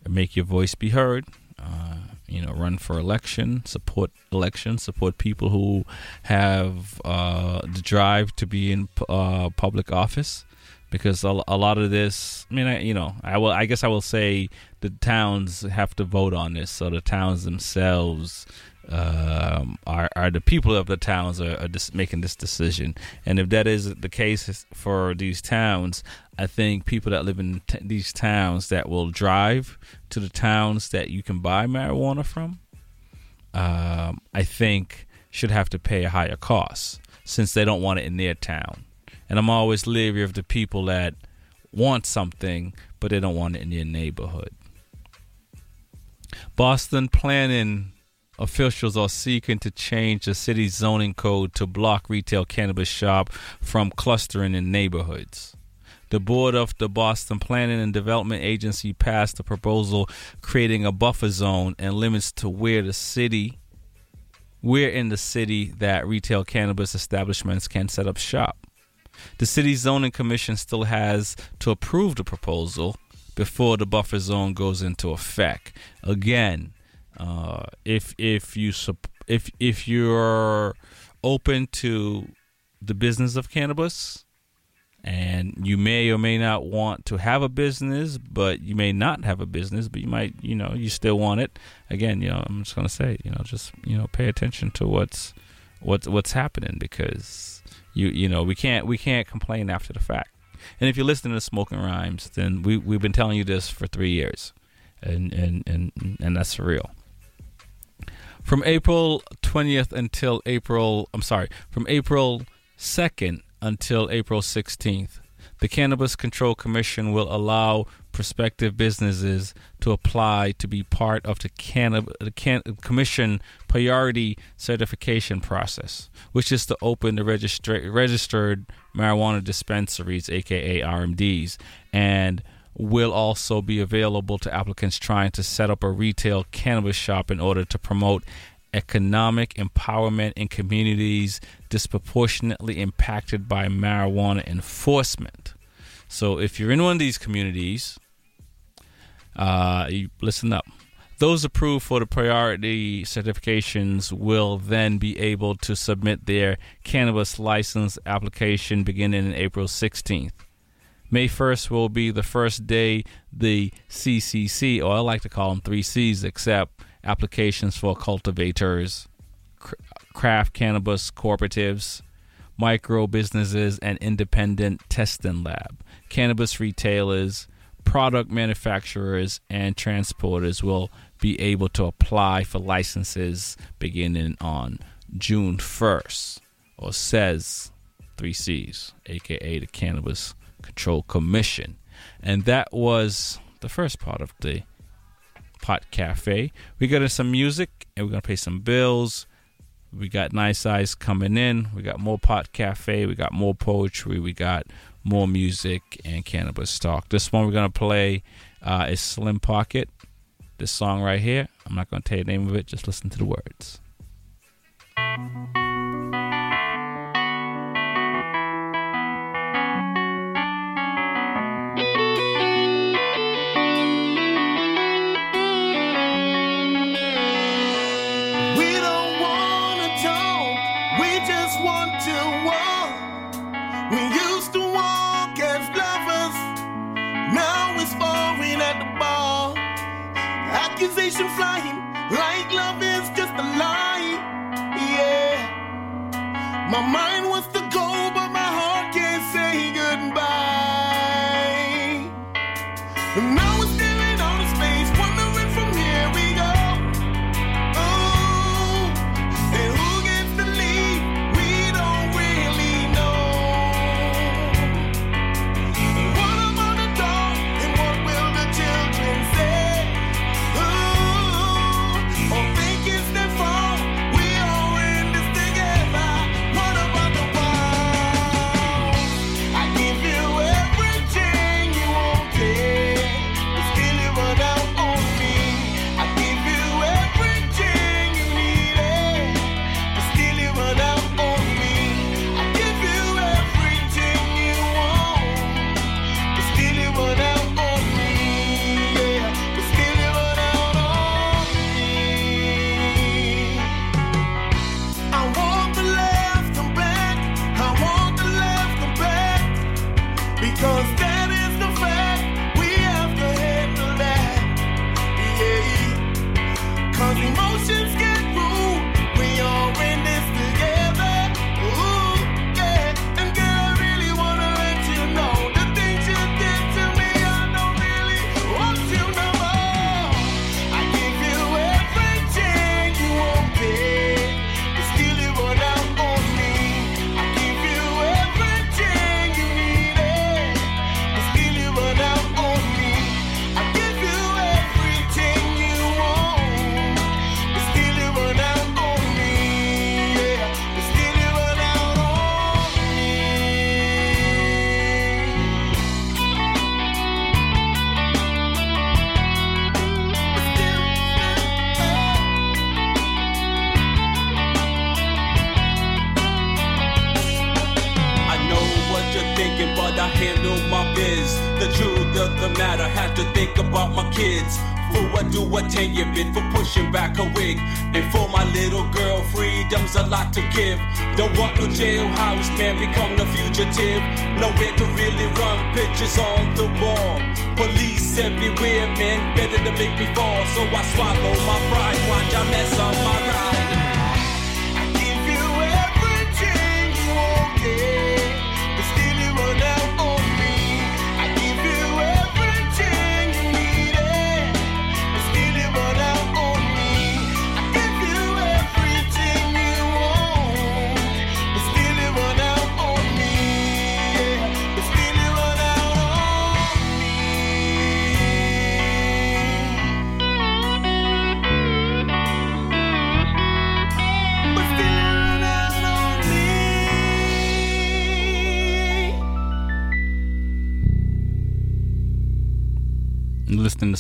make your voice be heard. Uh, you know, run for election, support elections, support people who have uh, the drive to be in uh, public office. Because a, a, lot of this, I mean, I, you know, I will. I guess I will say the towns have to vote on this, so the towns themselves um, are are the people of the towns are, are making this decision. And if that is the case for these towns, I think people that live in t- these towns that will drive to the towns that you can buy marijuana from, um, I think should have to pay a higher cost since they don't want it in their town. And I'm always leery of the people that want something but they don't want it in their neighborhood. Boston planning officials are seeking to change the city's zoning code to block retail cannabis shop from clustering in neighborhoods. The board of the Boston Planning and Development Agency passed a proposal creating a buffer zone and limits to where the city where in the city that retail cannabis establishments can set up shop. The city's zoning commission still has to approve the proposal before the buffer zone goes into effect. Again, uh, if if you if if you're open to the business of cannabis, and you may or may not want to have a business, but you may not have a business, but you might, you know, you still want it. Again, you know, I'm just gonna say, you know, just you know, pay attention to what's what's what's happening because you you know we can't we can't complain after the fact. And if you're listening to Smoking Rhymes, then we we've been telling you this for three years, and and and and that's for real. From April 20th until April, I'm sorry, from April 2nd until April 16th, the Cannabis Control Commission will allow prospective businesses to apply to be part of the, Cannab- the Can- Commission priority certification process, which is to open the registra- registered marijuana dispensaries, aka RMDs, and will also be available to applicants trying to set up a retail cannabis shop in order to promote economic empowerment in communities disproportionately impacted by marijuana enforcement. So, if you're in one of these communities, uh, you listen up. Those approved for the priority certifications will then be able to submit their cannabis license application beginning in April 16th. May 1st will be the first day the CCC, or I like to call them three C's, accept applications for cultivators, craft cannabis cooperatives, micro businesses, and independent testing lab. Cannabis retailers, product manufacturers, and transporters will be able to apply for licenses beginning on June 1st, or says 3Cs, aka the Cannabis Control Commission. And that was the first part of the Pot Cafe. We got some music and we're to pay some bills. We got Nice Eyes coming in. We got more Pot Cafe. We got more poetry. We got more music and cannabis talk. This one we're to play uh, is Slim Pocket. This song right here. I'm not to tell you the name of it. Just listen to the words. Accusation flying, like love is just a lie. Yeah, my mind to think about my kids. For what do I tell you, bit for pushing back a wig? And for my little girl, freedom's a lot to give. Don't want no jailhouse, man, become the fugitive. Nowhere to really run, pictures on the wall. Police everywhere, man, better to make me fall. So I swallow my pride, watch I mess up my ride.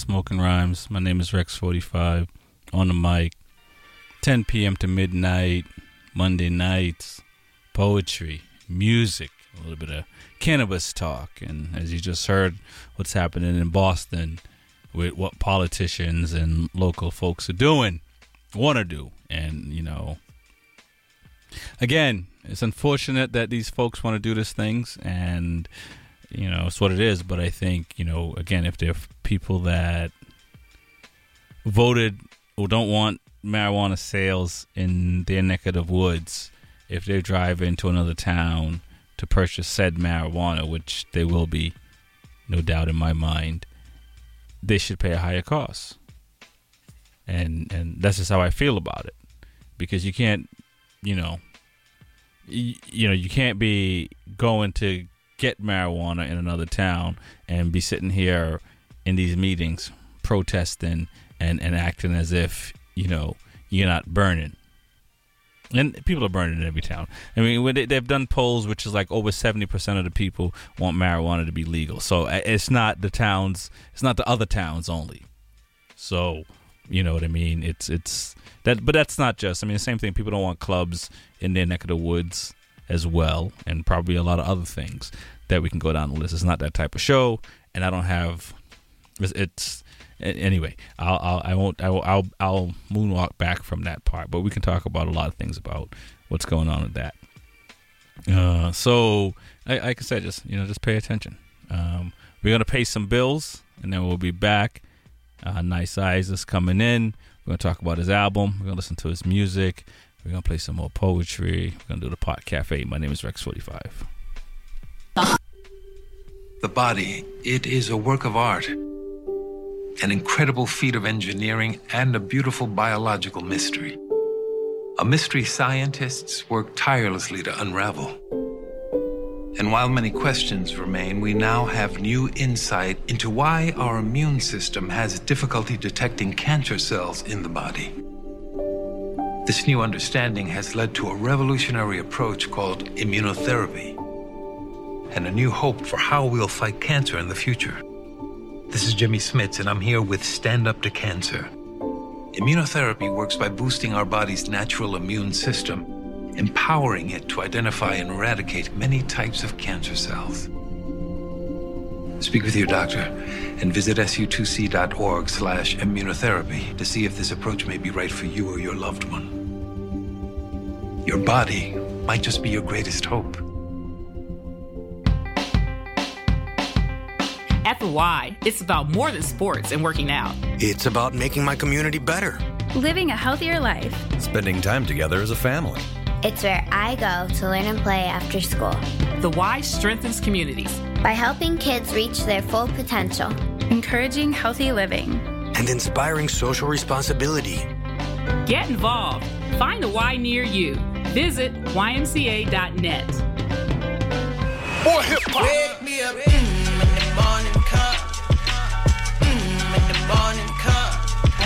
Smoking Rhymes. My name is Rex45 on the mic. 10 p.m. to midnight, Monday nights, poetry, music, a little bit of cannabis talk. And as you just heard, what's happening in Boston with what politicians and local folks are doing, want to do. And, you know, again, it's unfortunate that these folks want to do these things. And, you know, it's what it is. But I think, you know, again, if they're people that voted or don't want marijuana sales in their neck of the woods, if they drive into another town to purchase said marijuana, which they will be, no doubt in my mind, they should pay a higher cost. And and that's just how I feel about it, because you can't, you know, you, you know, you can't be going to get marijuana in another town and be sitting here in these meetings protesting and, and acting as if you know you're not burning and people are burning in every town. I mean, they, they've done polls, which is like over seventy percent of the people want marijuana to be legal. So uh, it's not the towns, it's not the other towns only. So you know what I mean? It's it's that, but that's not just. I mean, the same thing. People don't want clubs in their neck of the woods as well, and probably a lot of other things that we can go down the list. It's not that type of show, and I don't have. It's, it's anyway. I'll, I'll I won't I will, I'll I'll moonwalk back from that part, but we can talk about a lot of things about what's going on with that. Uh, so I, like I said, just you know, just pay attention. Um, we're gonna pay some bills, and then we'll be back. Uh, nice eyes is coming in. We're gonna talk about his album. We're gonna listen to his music. We're gonna play some more poetry. We're gonna do the pot cafe. My name is Rex Forty Five. The body, it is a work of art, an incredible feat of engineering, and a beautiful biological mystery. A mystery scientists work tirelessly to unravel. And while many questions remain, we now have new insight into why our immune system has difficulty detecting cancer cells in the body. This new understanding has led to a revolutionary approach called immunotherapy and a new hope for how we'll fight cancer in the future. This is Jimmy Smits, and I'm here with Stand Up to Cancer. Immunotherapy works by boosting our body's natural immune system, empowering it to identify and eradicate many types of cancer cells. Speak with your doctor and visit su2c.org slash immunotherapy to see if this approach may be right for you or your loved one. Your body might just be your greatest hope. At the Y, it's about more than sports and working out. It's about making my community better. Living a healthier life. Spending time together as a family. It's where I go to learn and play after school. The Y strengthens communities by helping kids reach their full potential, encouraging healthy living, and inspiring social responsibility. Get involved. Find a Y near you. Visit ymca.net. More hip hop. Wake me up mm, in the morning cup. Mm, in the morning cup.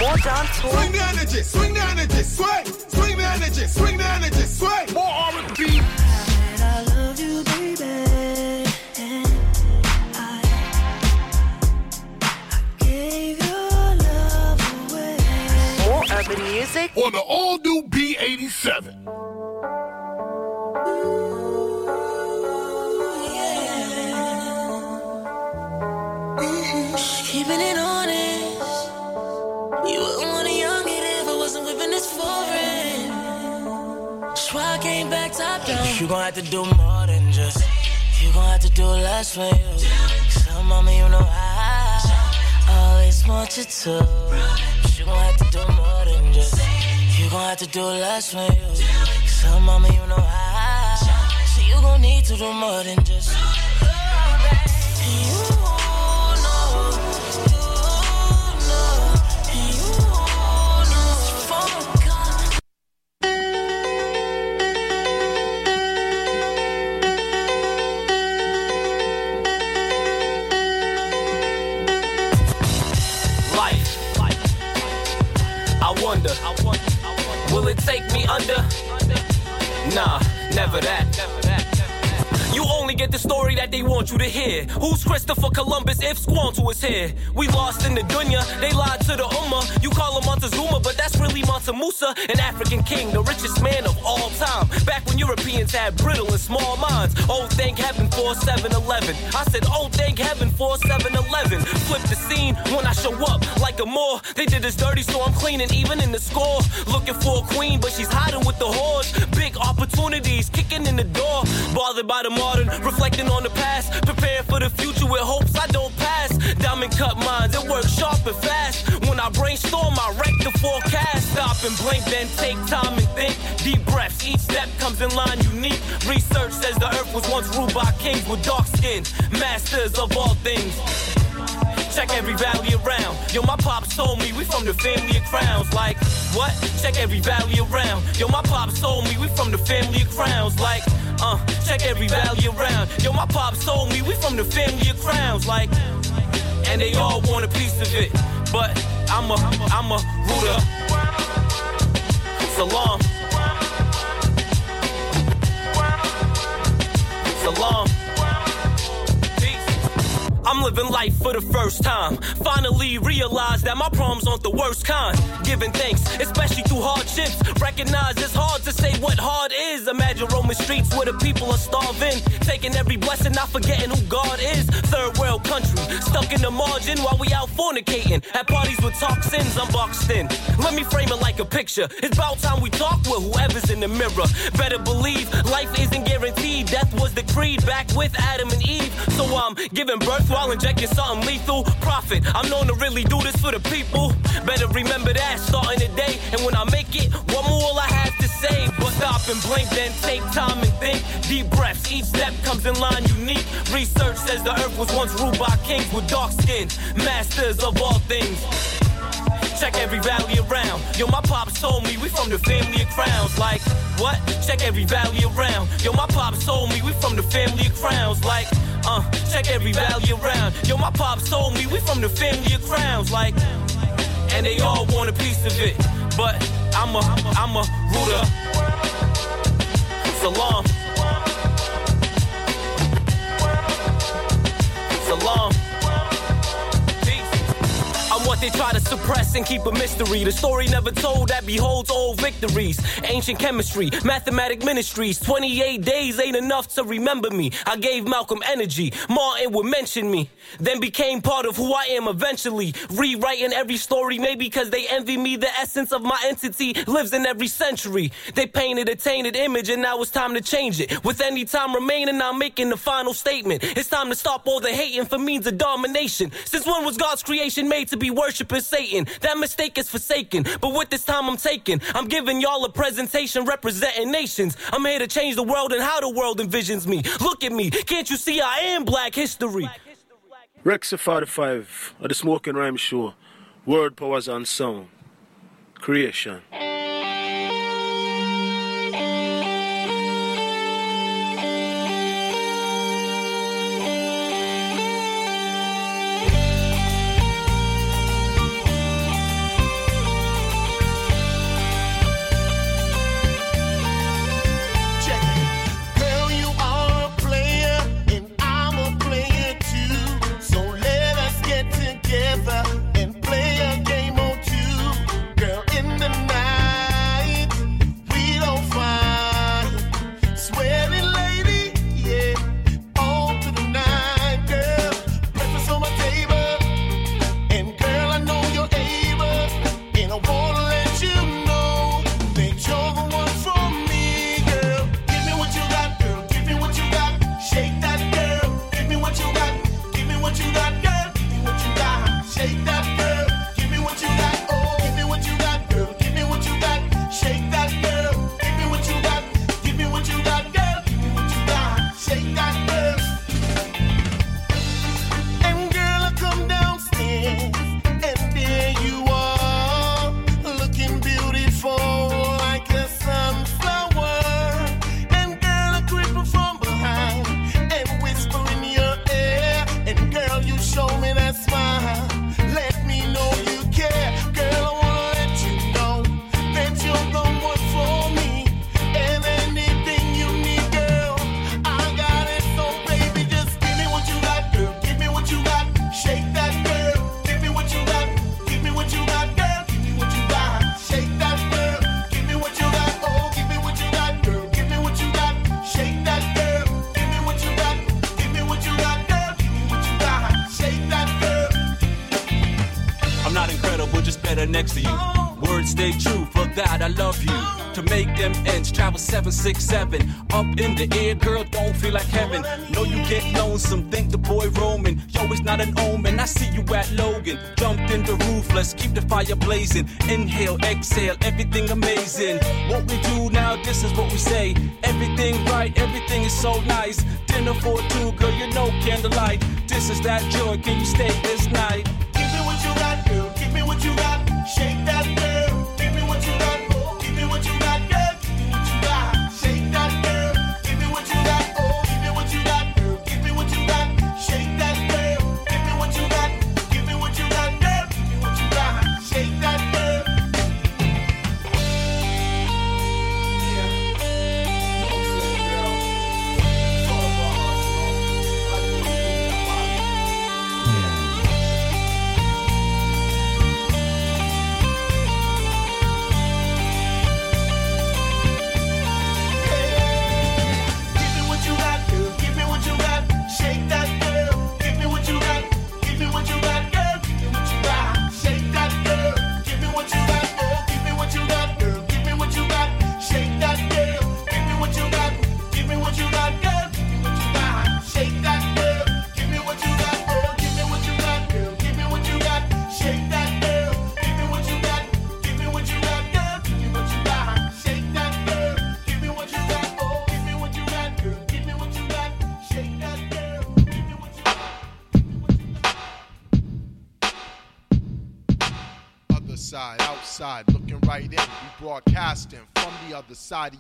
More John Tour. Swing the energy, swing the energy, sway. Swing the energy, swing the energy, sway. More R&B. I love you, baby. Music. On the all new B87. Keeping it honest. You wouldn't want a young kid if I wasn't whipping this foreign. That's why I came back top down. You gon' have to do more than just. You gon' have to do less for you. So, mama, you know I always want you to. But you gon' have to do more than just. You gon' have to do less for you. So, mama, you know I. So, you gon' need to do more than just. You Nah, never that. Get the story that they want you to hear. Who's Christopher Columbus if Squanto is here? We lost in the dunya, they lied to the Ummah. You call him Montezuma, but that's really Mansa Musa, an African king, the richest man of all time. Back when Europeans had brittle and small minds. Oh, thank heaven for 7 Eleven. I said, oh, thank heaven for 7 Eleven. Flip the scene when I show up like a Moor. They did us dirty, so I'm cleaning even in the score. Looking for a queen, but she's hiding with the hordes. Big opportunities kicking in the door. Bothered by the modern, reflecting on the past. Prepare for the future with hopes I don't pass. Diamond cut minds, it works sharp and fast. When I brainstorm, I wreck the forecast. Stop and blink, then take time and think. Deep breaths, each step comes in line unique. Research says the earth was once ruled by kings with dark skin, masters of all things. Check every valley around. Yo, my pops told me we from the family of crowns. Like, what? Check every valley around. Yo, my pops told me we from the family of crowns. Like, Uh, check every valley around. Yo, my pops told me we from the family of crowns, like, and they all want a piece of it. But I'm a, I'm a rooter. Salam. Living life for the first time. Finally realize that my problems aren't the worst kind. Giving thanks, especially through hardships. Recognize it's hard to say what hard is. Imagine roaming streets where the people are starving. Taking every blessing, not forgetting who God is. Third world country, stuck in the margin while we out fornicating. At parties with toxins, I'm boxed in. Let me frame it like a picture. It's about time we talk with whoever's in the mirror. Better believe life isn't guaranteed. Death was decreed back with Adam and Eve. So I'm giving birth while injecting something lethal. Profit, I'm known to really do this for the people. Better remember that starting today. And when I make it, one more I have to say. But stop and blink, then take time and think. Deep breaths, each step comes in line unique. Research says the earth was once ruled by kings with dark skin, masters of all things. Check every valley around. Yo, my pops told me we from the family of crowns. Like, what? Check every valley around. Yo, my pops told me we from the family of crowns. Like, uh, check every valley around. Yo, my pops told me we from the family of crowns. Like, and they all want a piece of it. But I'm a, I'm a rooter. Salam. Salam. They try to suppress and keep a mystery. The story never told that beholds all victories. Ancient chemistry, mathematic ministries. 28 days ain't enough to remember me. I gave Malcolm energy. Martin would mention me. Then became part of who I am eventually. Rewriting every story, maybe because they envy me. The essence of my entity lives in every century. They painted a tainted image and now it's time to change it. With any time remaining, I'm making the final statement. It's time to stop all the hating for means of domination. Since when was God's creation made to be worshiping Satan? That mistake is forsaken. But with this time I'm taking, I'm giving y'all a presentation representing nations. I'm here to change the world and how the world envisions me. Look at me. Can't you see I am black history? Rex 45 of the Smoking Rhyme Show. Word powers and sound. Creation. Love you. To make them ends, travel 767. Up in the air, girl, don't feel like heaven. Know you get lonesome, think the boy roaming. Yo, it's not an omen, I see you at Logan. Jumped in the roof, let's keep the fire blazing. Inhale, exhale, everything amazing. What we do now, this is what we say. Everything right, everything is so nice. Dinner for two, girl, you know candlelight. This is that joy, can you stay this night? Give me what you got, girl. Give me what you got. Shake side.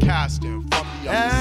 broadcasting from the other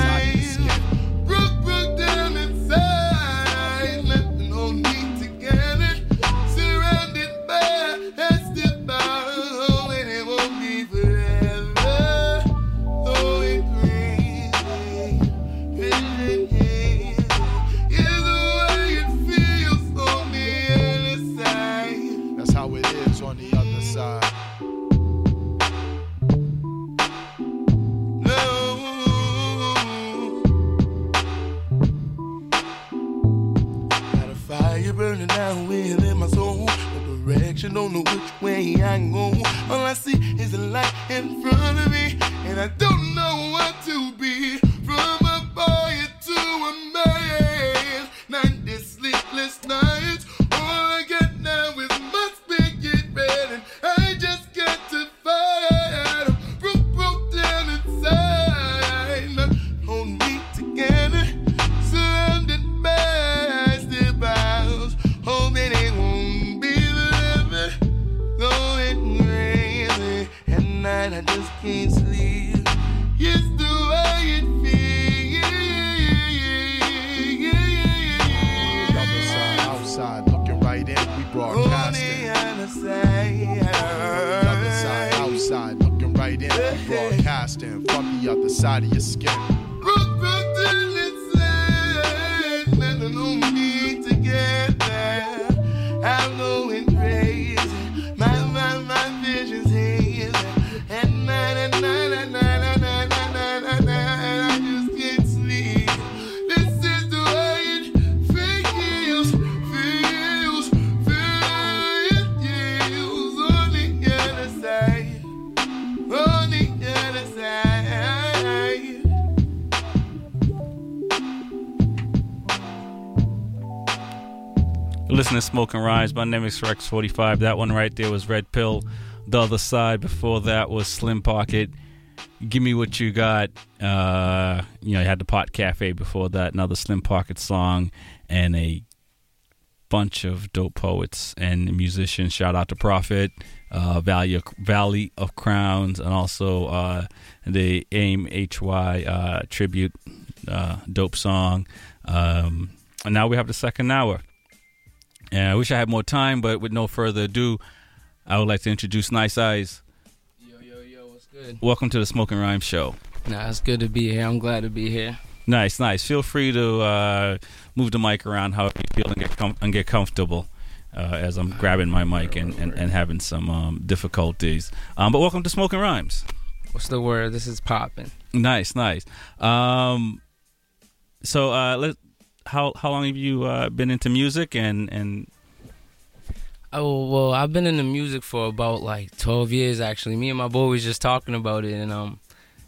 Smoking Rhymes name is Rex 45. That one right there was Red Pill. The other side before that was Slim Pocket. Give me what you got. Uh, you know, you had the Pot Cafe before that, another Slim Pocket song, and a bunch of dope poets and musicians. Shout out to Prophet, uh, Valley of, Valley of Crowns, and also uh, the AIM HY uh, tribute uh, dope song. Um, and now we have the second hour. And I wish I had more time, but with no further ado, I would like to introduce Nice Eyes. Yo, yo, yo, what's good? Welcome to the Smoking Rhyme Show. Nah, it's good to be here. I'm glad to be here. Nice, nice. Feel free to uh, move the mic around however you feel and get, com- and get comfortable. Uh, as I'm grabbing my mic and, and, and having some um, difficulties. Um, but welcome to Smoking Rhymes. What's the word? This is popping. Nice, nice. Um, so uh, let how how long have you uh, been into music and and? Oh well, I've been into music for about like twelve years actually. Me and my boy was just talking about it, and um,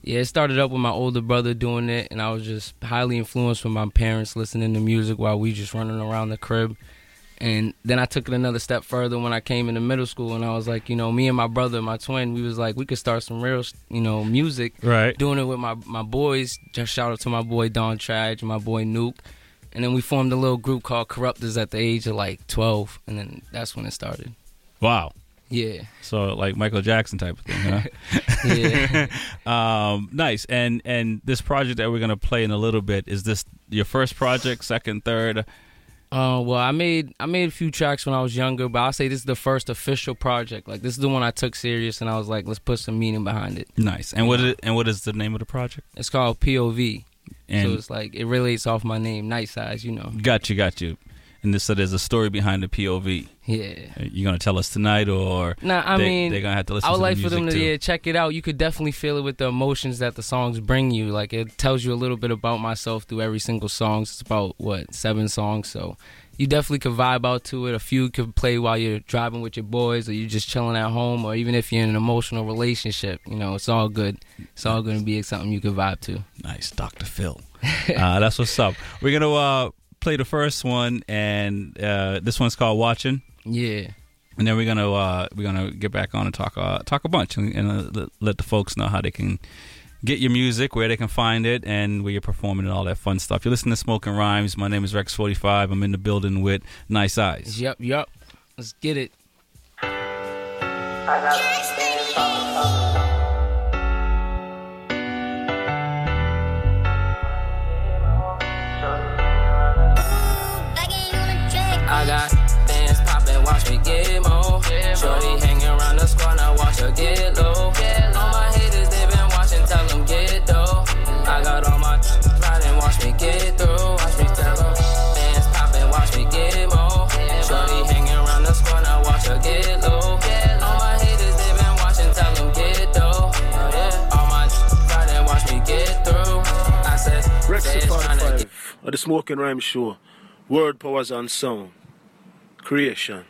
yeah, it started up with my older brother doing it, and I was just highly influenced from my parents listening to music while we just running around the crib. And then I took it another step further when I came into middle school, and I was like, you know, me and my brother, my twin, we was like, we could start some real, you know, music. Right. Doing it with my my boys. Just shout out to my boy Don Trage, my boy Nuke and then we formed a little group called Corruptors at the age of like 12, and then that's when it started. Wow. Yeah. So like Michael Jackson type of thing, huh? Yeah. um, nice. And and this project that we're gonna play in a little bit is this your first project, second, third? Uh, well, I made I made a few tracks when I was younger, but I'll say this is the first official project. Like this is the one I took serious, and I was like, let's put some meaning behind it. Nice. And what is and what is the name of the project? It's called POV. And- so it's like it relates off my name, Nice Eyes, you know. Got you, got you. And this so there's a story behind the POV. Yeah. Uh, you're gonna tell us tonight, or Nah, I they, mean, they're gonna have to listen. I would to like the for them to too? yeah, check it out. You could definitely feel it with the emotions that the songs bring you. Like it tells you a little bit about myself through every single song. It's about what seven songs, so you definitely could vibe out to it. A few could play while you're driving with your boys, or you're just chilling at home, or even if you're in an emotional relationship. You know, it's all good. It's all going to be something you could vibe to. Nice, Dr. Phil. uh, that's what's up. We're gonna uh, play the first one, and uh, this one's called "Watching." Yeah. And then we're gonna uh, we're gonna get back on and talk uh, talk a bunch and, and uh, let the folks know how they can get your music, where they can find it, and where you're performing and all that fun stuff. You're listening to Smoking Rhymes. My name is Rex Forty Five. I'm in the building with Nice Eyes. Yep, yep. Let's get it. I got bands poppin', watch me get more. Shorty hanging around the squad, now watch her get low. Of the Smoking Rhyme Show. Word powers on sound. Creation.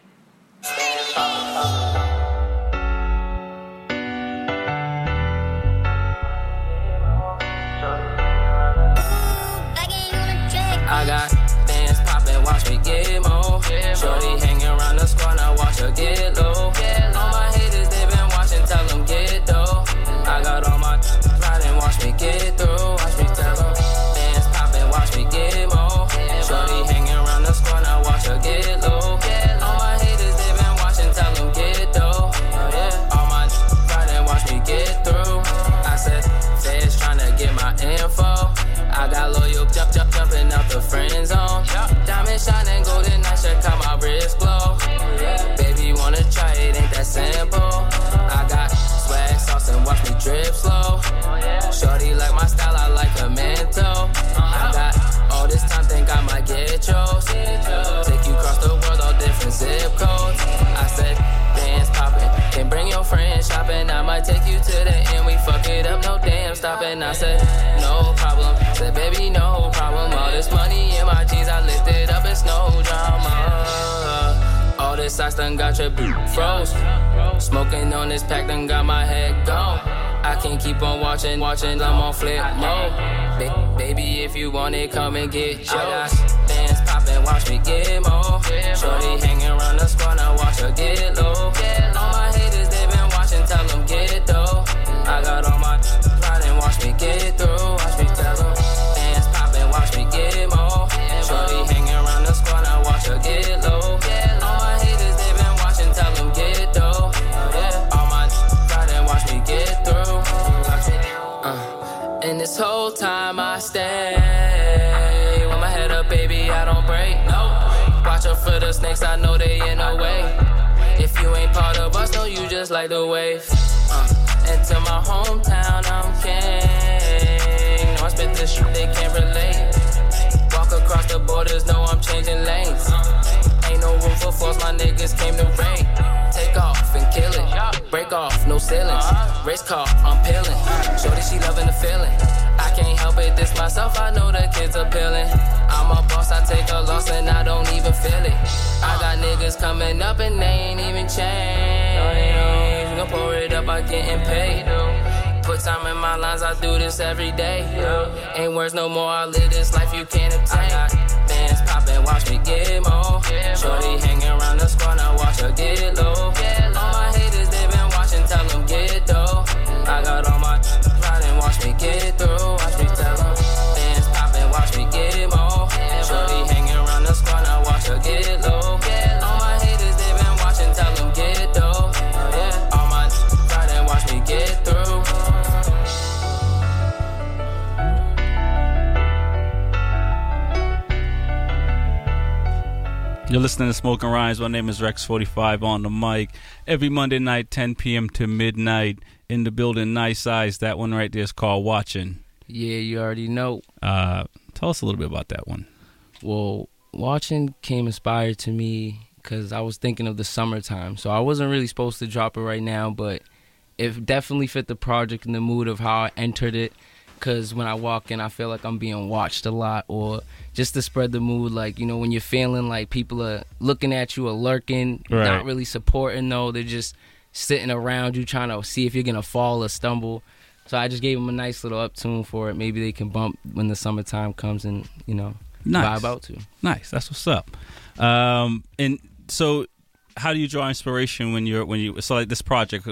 I got bands poppin', watch me get more. Shorty hanging around the squad, now watch her get low. Shining, golden, I should come my wrist glow. Baby, wanna try it? Ain't that simple? I got swag sauce and watch me drip slow. Shorty like my style, I like a mental. I got all this time, think I might get yours. Take you across the world, all different zip codes. I said, dance poppin', can bring your friends shopping. I might take you to the end, we fuck it up, no damn stopping. I said, no problem. Said, baby, no problem. All this money in my jeans, I up, it's no drama. All this ice done got your boot froze. Smoking on this pack done got my head gone. I can't keep on watching, watching, I'm on flip mode. Ba- baby, if you want it, come and get yours. I got bands poppin', watch me get more. Shorty hanging around the squad, now watch her get low. All my haters, they been watching, tell them get though. I got all my pride and watch me get through. Snakes, I know they in the way. If you ain't part of us, know you just like the wave. Uh. And to my hometown, I'm king. No, I spit this shit, they can't relate. Walk across the borders, know I'm changing lanes. No room for force, my niggas came to rain. Take off and kill it. Break off, no ceilings. Race car, I'm peeling. Shorty, she loving the feeling. I can't help it, this myself, I know the kids are peeling. I'm a boss, I take a loss and I don't even feel it. I got niggas coming up and they ain't even changed. Gonna pour it up by getting paid. Put time in my lines, I do this every day. Ain't words no more, I live this life you can't obtain. Fans poppin', watch me get more. Shorty hanging around the squad, now watch her get low. You're listening to Smoking Rhymes. My name is Rex45 on the mic. Every Monday night, 10 p.m. to midnight, in the building, nice eyes. That one right there is called Watching. Yeah, you already know. Uh, tell us a little bit about that one. Well, watching came inspired to me because I was thinking of the summertime. So I wasn't really supposed to drop it right now, but it definitely fit the project and the mood of how I entered it. Because when I walk in, I feel like I'm being watched a lot, or just to spread the mood. Like, you know, when you're feeling like people are looking at you or lurking, Right. not really supporting, though, they're just sitting around you trying to see if you're going to fall or stumble. So I just gave them a nice little up tune for it. Maybe they can bump when the summertime comes and, you know, Nice. vibe out to. Nice. That's what's up. Um, and so, how do you draw inspiration when you're when you so like this project?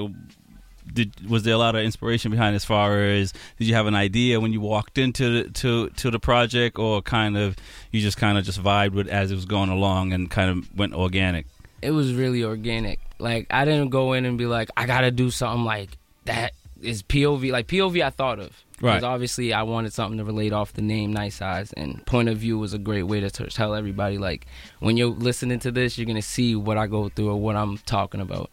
Did was there a lot of inspiration behind as far as did you have an idea when you walked into the, to to the project or kind of you just kind of just vibed with as it was going along and kind of went organic? it was really organic. Like I didn't go in and be like, I gotta do something like that is POV. Like POV, I thought of. Right. Because obviously, I wanted something to relate off the name Nice Eyes, and point of view was a great way to t- tell everybody like when you're listening to this, you're gonna see what I go through or what I'm talking about.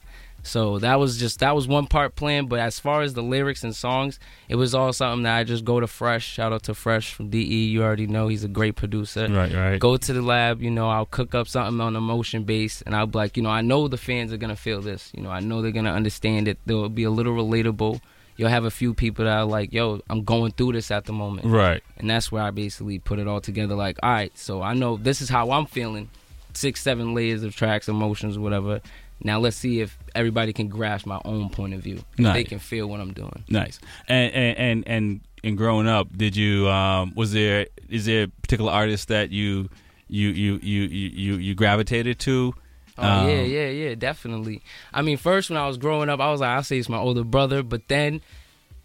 So that was just that was one part planned, but as far as the lyrics and songs, it was all something that I just go to Fresh. Shout out to Fresh from DE. You already know he's a great producer. Right, right. Go to the lab, you know, I'll cook up something on emotion base, and I'll be like, you know, I know the fans are gonna feel this. You know, I know they're gonna understand it. They'll be a little relatable. You'll have a few people that are like, yo, I'm going through this at the moment. Right. And that's where I basically put it all together. Like, all right, so I know this is how I'm feeling. Six, seven layers of tracks, emotions, whatever. Now let's see if everybody can grasp my own point of view. If Nice. they can feel what I'm doing. Nice. And and and and, and growing up, did you um, was there is there a particular artist that you you you you you you, gravitated to? Oh Um, yeah, yeah, yeah, definitely. I mean, first when I was growing up, I was like, I'll say it's my older brother, but then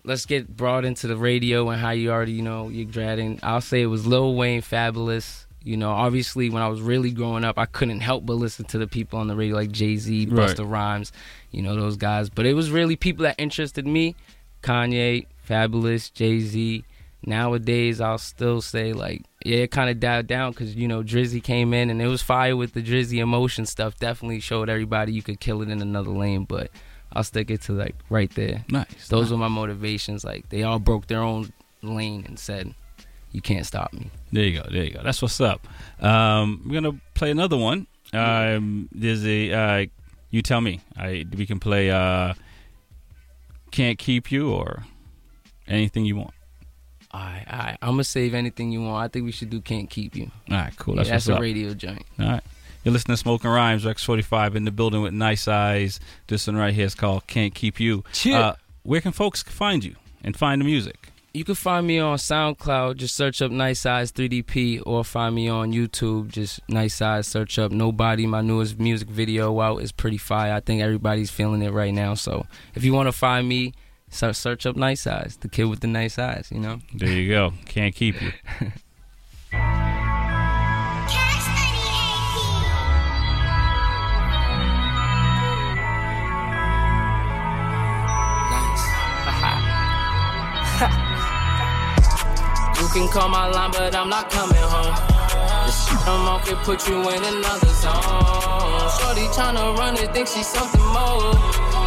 let's get brought into the radio and how you already you know you're dreading. I'll say it was Lil Wayne, Fabolous. You know, obviously when I was really growing up, I couldn't help but listen to the people on the radio like Jay Z, Right. Busta Rhymes, you know those guys. But it was really people that interested me: Kanye, Fabolous, Jay Z. Nowadays, I'll still say like, yeah, it kind of died down because you know Drizzy came in and it was fire with the Drizzy emotion stuff. Definitely showed everybody you could kill it in another lane, but I'll stick it to like right there. Nice. Those were my motivations. Like they all broke their own lane and said, "You can't stop me." There you go. There you go. That's what's up. Um, we're gonna play another one. Um, there's a uh, you tell me. I we can play. Uh, Can't keep you or anything you want. All right, all right. I'm gonna save anything you want. I think we should do "Can't Keep You." All right, cool. Yeah, That's, that's a up. radio joint. All right. You're listening to Smoking Rhymes, Rex45 in the building with nice eyes. This one right here is called Can't Keep You. Uh, where can folks find you and find the music? You can find me on SoundCloud. Just search up Nice Eyes 3DP, or find me on YouTube. Just Nice Eyes. Search up Nobody. My newest music video out is pretty fire. I think everybody's feeling it right now. So if you want to find me, search, search up Nice Eyes, the kid with the nice eyes. You know. There you go. Can't keep you. You can call my line, but I'm not coming home. This shit I'm on can put you in another zone. Shorty tryna run it, think she's something more.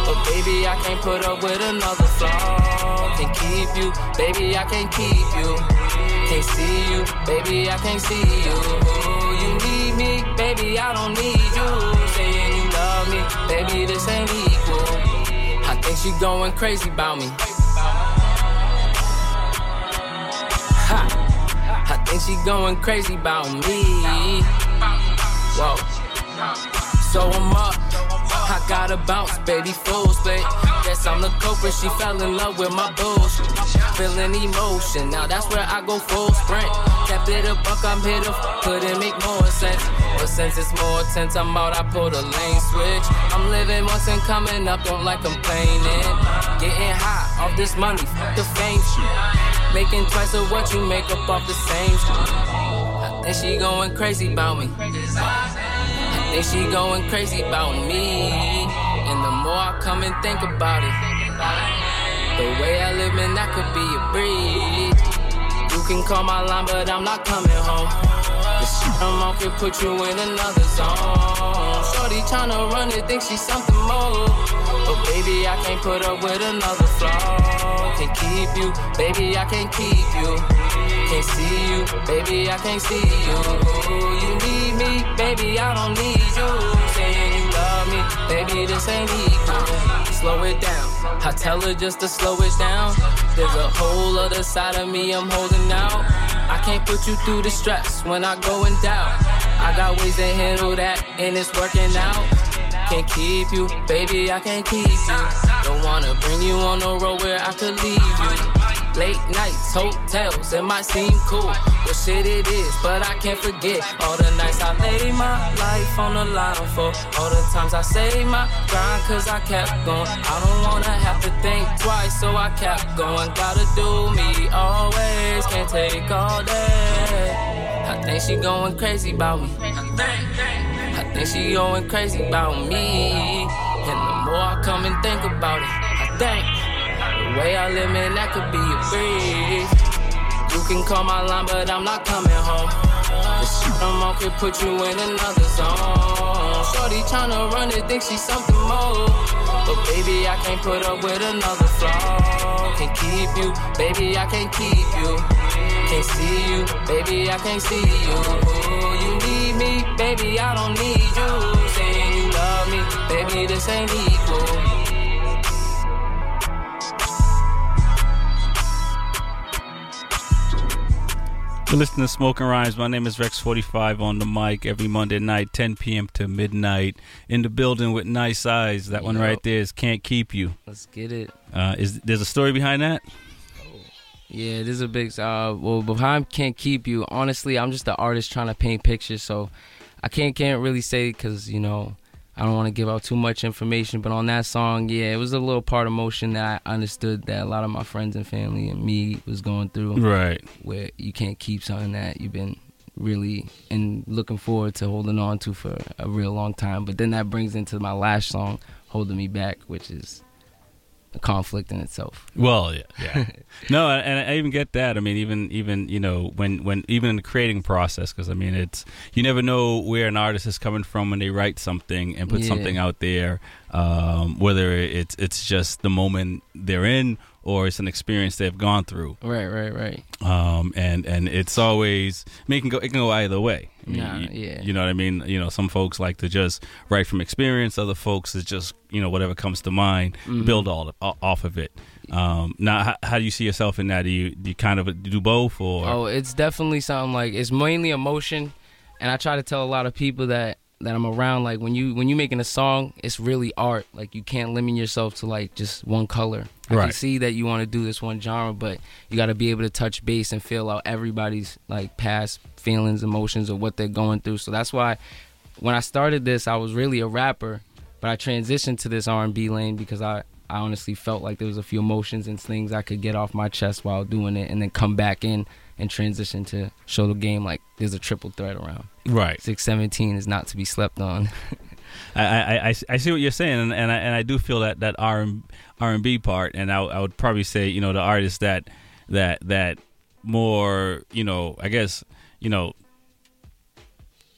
But baby, I can't put up with another flaw. Can't keep you, baby, I can't keep you. Can't see you, baby, I can't see you. You need me, baby, I don't need you. Saying you love me, baby, this ain't equal. I think she going crazy about me. I she going crazy about me. Whoa. So I'm up. I gotta bounce, baby, full split. Guess I'm the culprit, she fell in love with my bullshit. Feeling emotion, now that's where I go full sprint. Kept it a buck, I'm here to couldn't make more sense. But since it's more tense, I'm out, I pull the lane switch. I'm living once and coming up, don't like complaining. Getting high off this money, f- the fame shit. Making twice of what you make up off the same shit. I think she going crazy about me. Think she going crazy about me. And the more I come and think about it, the way I live, man, that could be a breeze. You can call my line, but I'm not coming home. The shit I'm on can put you in another zone. Shorty tryna run it, think she's something more. But baby, I can't put up with another flaw. Can't keep you, baby, I can't keep you. Can't see you, baby, I can't see you. You need me, baby, I don't need you. Saying you love me, baby, this ain't equal. Slow it down, I tell her just to slow it down. There's a whole other side of me I'm holding out. I can't put you through the stress when I go in doubt. I got ways to handle that, and it's working out. Can't keep you, baby, I can't keep you. Don't wanna bring you on the road where I could leave you. Late nights, hotels, it might seem cool. Well, shit, it is, but I can't forget all the nights I laid my life on the line for. All the times I saved my grind, cause I kept going. I don't wanna have to think twice, so I kept going. Gotta do me always, can't take all day. I think she going crazy about me. I think she going crazy about me. And the more I come and think about it, I think the way I live, man, that could be a breeze. You can call my line, but I'm not coming home. The shit I'm on can put you in another zone. Shorty tryna run it, think she's something more. But baby, I can't put up with another flaw. Can't keep you, baby, I can't keep you. Can't see you, baby, I can't see you. You need me, baby, I don't need you. Saying you love me, baby, this ain't equal. You're listening to Smoking Rhymes. My name is Rex45 on the mic every Monday night, 10 p.m. to midnight. In the building with nice eyes. That one Yup. right there is Can't Keep You. Let's get it. Uh, is There's a story behind that? Yeah, this is a big. Uh, well, behind can't keep you. Honestly, I'm just the artist trying to paint pictures, so I can't can't really say because you know I don't want to give out too much information. But on that song, yeah, it was a little part of motion that I understood that a lot of my friends and family and me was going through. Right. Where you can't keep something that you've been really and looking forward to holding on to for a real long time. But then that brings into my last song, "Holding Me Back," which is conflict in itself. Well, yeah, yeah. no, and I even get that. I mean, even even you know when when even in the creating process, because I mean, it's you never know where an artist is coming from when they write something and put Yeah. something out there. Um, whether it's it's just the moment they're in or it's an experience they've gone through. Right, right, right. Um, and and it's always I mean, it can go it can go either way. I mean, Nah, you, yeah. you know what I mean. You know, some folks like to just write from experience. Other folks is just you know whatever comes to mind, Mhm. build all off of it. Um, now, how, how do you see yourself in that? Do you do you kind of do both or? Oh, it's definitely something like it's mainly emotion, and I try to tell a lot of people that that I'm around like when you when you making a song, it's really art. Like you can't limit yourself to like just one color. I can see that you want to do this one genre, but you got to be able to touch base and feel out everybody's like past feelings, emotions, or what they're going through. So that's why when I started this, I was really a rapper, but I transitioned to this R&B lane because I I honestly felt like there was a few emotions and things I could get off my chest while doing it, and then come back in and transition to show the game like there's a triple threat around. Right. Six seventeen is not to be slept on. I, I, I, see what you're saying, and, and I and I do feel that that R and R and B part, and I, I would probably say you know the artists that that that more you know I guess you know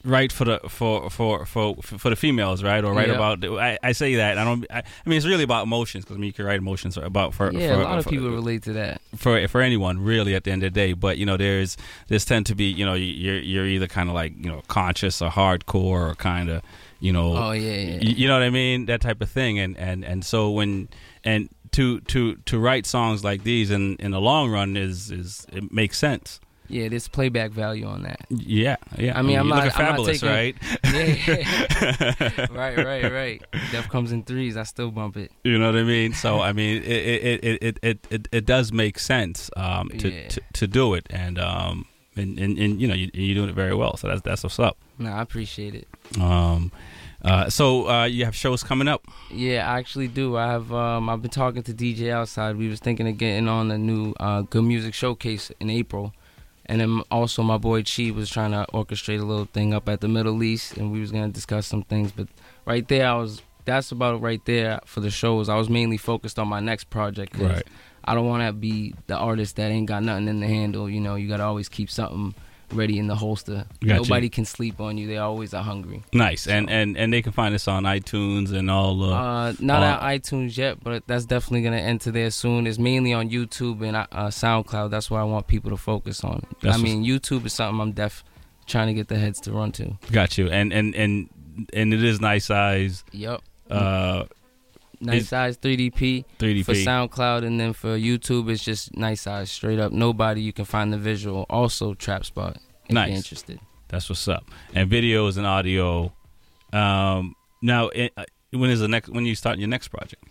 right for the for for for for the females right or right Yeah. about the, I, I say that I don't I, I mean it's really about emotions because I mean you can write emotions about for yeah, for, a lot of for- people relate to that. for for anyone really at the end of the day but you know there's there's tend to be you know you're you're either kind of like you know conscious or hardcore or kind of you know Oh, yeah, yeah. you know what I mean that type of thing and and and so when and to to to write songs like these in in the long run is is it makes sense Yeah, there's playback value on that. Yeah, yeah. I mean, I'm you not. look I'm fabulous, not right? Yeah, yeah. right, right, right. Def comes in threes. I still bump it. You know what I mean? So I mean, it it it it it, it, does make sense um, to, Yeah. to to do it, and um and, and, and you know you, you're doing it very well. So that's that's what's up. No, I appreciate it. Um, uh, so uh, you have shows coming up. Yeah, I actually do. I have. Um, I've been talking to DJ outside. We was thinking of getting on a new uh, good music showcase in April, and then also my boy Chi was trying to orchestrate a little thing up at the Middle East, and we was gonna discuss some things. But right there, I was. That's about right there for the shows. I was mainly focused on my next project. 'cause Right. I don't want to be the artist that ain't got nothing in the handle. You know, you gotta always keep something ready in the holster. Gotcha. Nobody can sleep on you. They always are hungry. Nice, and, and and they can find us on iTunes and all. The, Uh, not all- on iTunes yet, but that's definitely gonna enter there soon. It's mainly on YouTube and uh, SoundCloud. That's where I want people to focus on. I mean, YouTube is something I'm def trying to get the heads to run to. Got you, and and and and it is nice eyes. Yep. Uh, Nice is- size 3DP, 3DP. for SoundCloud, and then for YouTube, it's just nice eyes straight up. Nobody you can find the visual. Also, Trap Spot. If nice. you're interested. That's what's up. And videos and audio. Um, now, it, uh, when is the next? When you start your next project?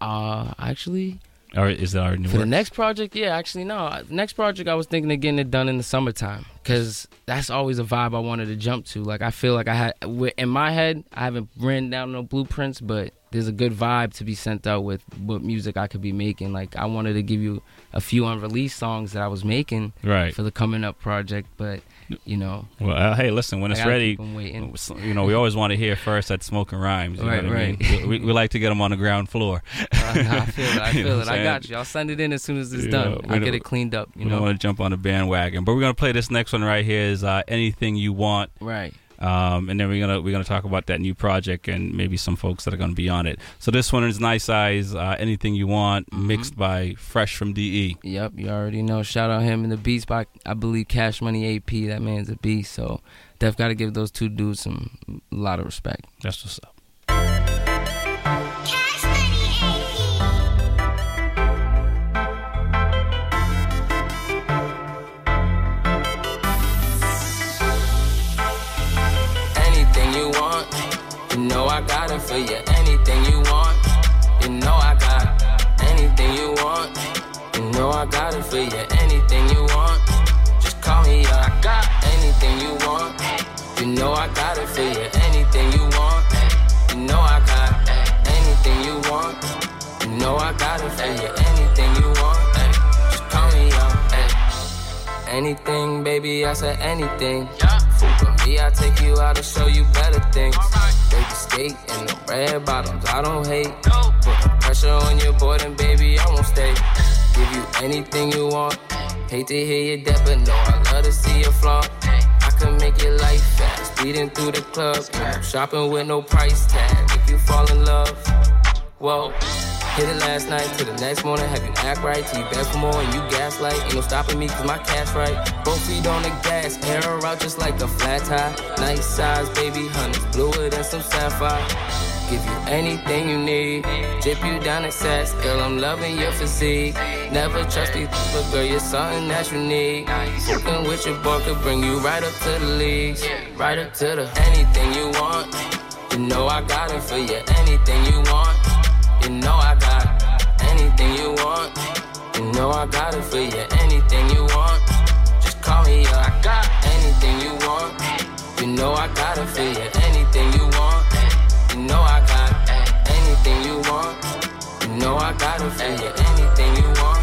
Uh, actually, Or is that already For the next project, yeah, actually, no. Next project, I was thinking of getting it done in the summertime because that's always a vibe I wanted to jump to. Like, I feel like I had, in my head, I haven't written down no blueprints, but there's a good vibe to be sent out with what music I could be making. Like, I wanted to give you a few unreleased songs that I was making Right. for the coming up project, but, you know. Well, uh, hey, listen, when it's ready, keep 'em waiting. you know, we always want to hear first at Smoking Rhymes. You Right, know what I mean? right. We, we like to get them on the ground floor. Uh, I feel it. I You know feel what it. I'm got you. I'll send it in as soon as it's You done. I'll get it cleaned up, you we know. don't want to jump on the bandwagon, but we're gonna play this next one right here. Is uh, anything you want? Right. Um, and then we're gonna we're gonna talk about that new project and maybe some folks that are gonna be on it. So this one is nice eyes. Uh, anything you want, Mm-hmm. mixed by Fresh from. DE. Yep, you already know. Shout out him and the Beats by I believe Cash Money AP. That man's a beast. So def got to give those two dudes some a lot of respect. That's what's up. You know I got it for you. Anything you want, you know I got anything you want. You know I got it for you. Anything you want, just call me up. I got anything you want. You know I got it for you. Anything you want, you know I got anything you want. You know I got it for you. Anything you want, just call me up. Anything, baby, I said anything. Fuck me, I take you out to show you better things. Baby skate in the red bottoms, I don't hate. Put pressure on your boy, then baby, I won't stay. Give you anything you want. Hate to hear you dead, but no, I love to see you flaunt. I can make your life fast, speeding through the club. Shopping with no price tag, make you fall in love. Whoa. Hit it last night to the next morning, have you act right till you beg for more and you gaslight. Ain't no stopping me cause my cash right. Both feet on the gas, air out just like a flat tire. Nice Eyes, baby, honey's bluer than some sapphire. Give you anything you need, drip you down in sets, girl, I'm loving your physique. Never trust these, but girl, you're something that you need. Fucking with your boy could bring you right up to the leagues, right up to the anything you want. You know I got it for you, anything you want. You know I got anything you want. You know I got it for you. Anything you want, just call me up. I got anything you want. You know I got it for you. Anything you want. You know I got anything you want. You know I got it for you. Anything you want,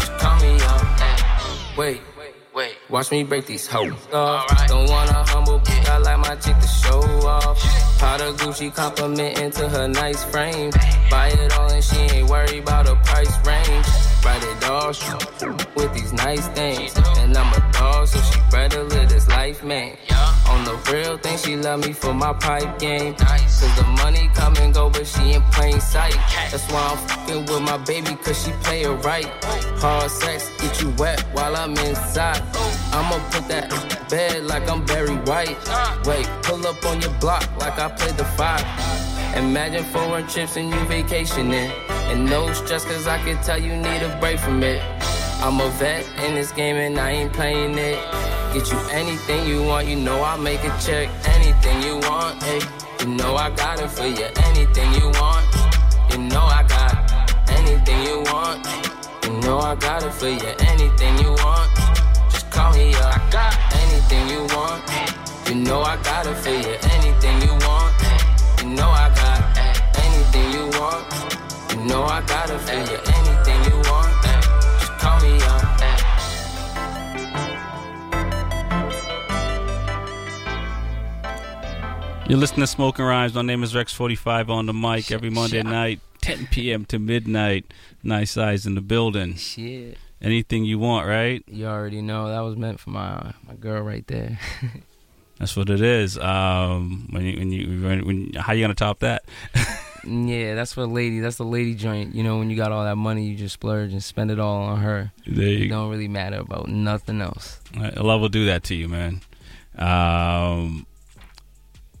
just call me up. Wait. Wait, watch me break these hoes off. Don't want a humble bitch, I like my chick to show off. Prada Gucci complimenting to her nice frame. Buy it all and she ain't worried about a price range. Write it all with these nice things. And I'm a dog, so she better live this life, man. On the real thing, she love me for my pipe game. Cause the money come and go, but she ain't plain sight. That's why I'm fucking with my baby, cause she play it right. Hard sex, get you wet while I'm inside. Oh. I'ma put that bed like I'm Barry White. Wait, pull up on your block like I play the five. Imagine foreign trips and you vacationing. And no stress, cause I can tell you need a break from it. I'm a vet in this game and I ain't playing it. Get you anything you want, you know I'll make a check. Anything you want, hey, you know I got it for you. Anything you want, you know I got anything you want. You know I got it for you. Anything you want, just call me up. I got anything you want. You know I got it for you. Anything you want, you know I got anything you want. You know I got it for you. Anything you want, You're listening to Smoking Rhymes. My name is Rex45 on the mic every Monday night, 10 p.m. to midnight. Nice eyes in the building. Shit. Anything you want, right? You already know that was meant for my my girl right there. That's what it is. Um, when you, when you, when, when how you gonna top that? yeah, that's for a lady. That's the lady joint. You know, when you got all that money, you just splurge and spend it all on her. There you it don't really matter about nothing else. Love will do that to you, man. Um,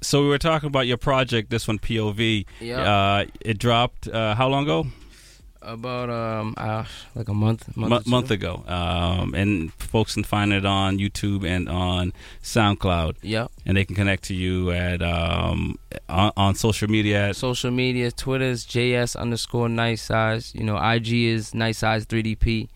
so we were talking about your project, this one POV. Yeah. Uh, it dropped uh, how long ago? About um, uh, like a month, month, two. month ago. Um, and folks can find it on YouTube and on SoundCloud. Yep. And they can connect to you at um, on, on social media. At, Social media, Twitter's JS underscore nice eyes. You know, IG is nice eyes 3DP,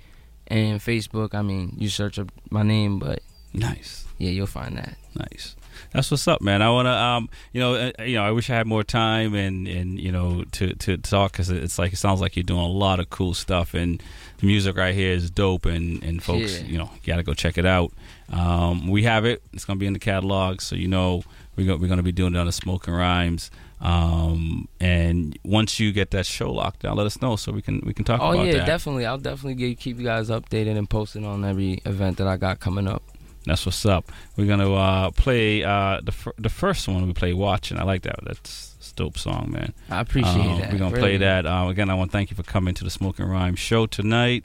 and Facebook. I mean, you search up my name, but nice. Yeah, you'll find that. Nice. That's what's up, man. I want to, um, you know, uh, you know, I wish I had more time and and you know to to talk because it's like it sounds like you're doing a lot of cool stuff and the music right here is dope and and folks, Yeah. you know, got to go check it out. Um, we have it. It's gonna be in the catalog, so you know we're gonna, we're gonna be doing it on the Smoking Rhymes. Um, and once you get that show locked down, let us know so we can we can talk Oh yeah, that. definitely. I'll definitely get, keep you guys updated and posted on every event that I got coming up. That's what's up. We're gonna uh, play uh, the fir- the first one we play watching. I like that. That's, a dope song, man. I appreciate Um, that. We're gonna Really. play that uh, again. I want to thank you for coming to the Smoking Rhyme show tonight.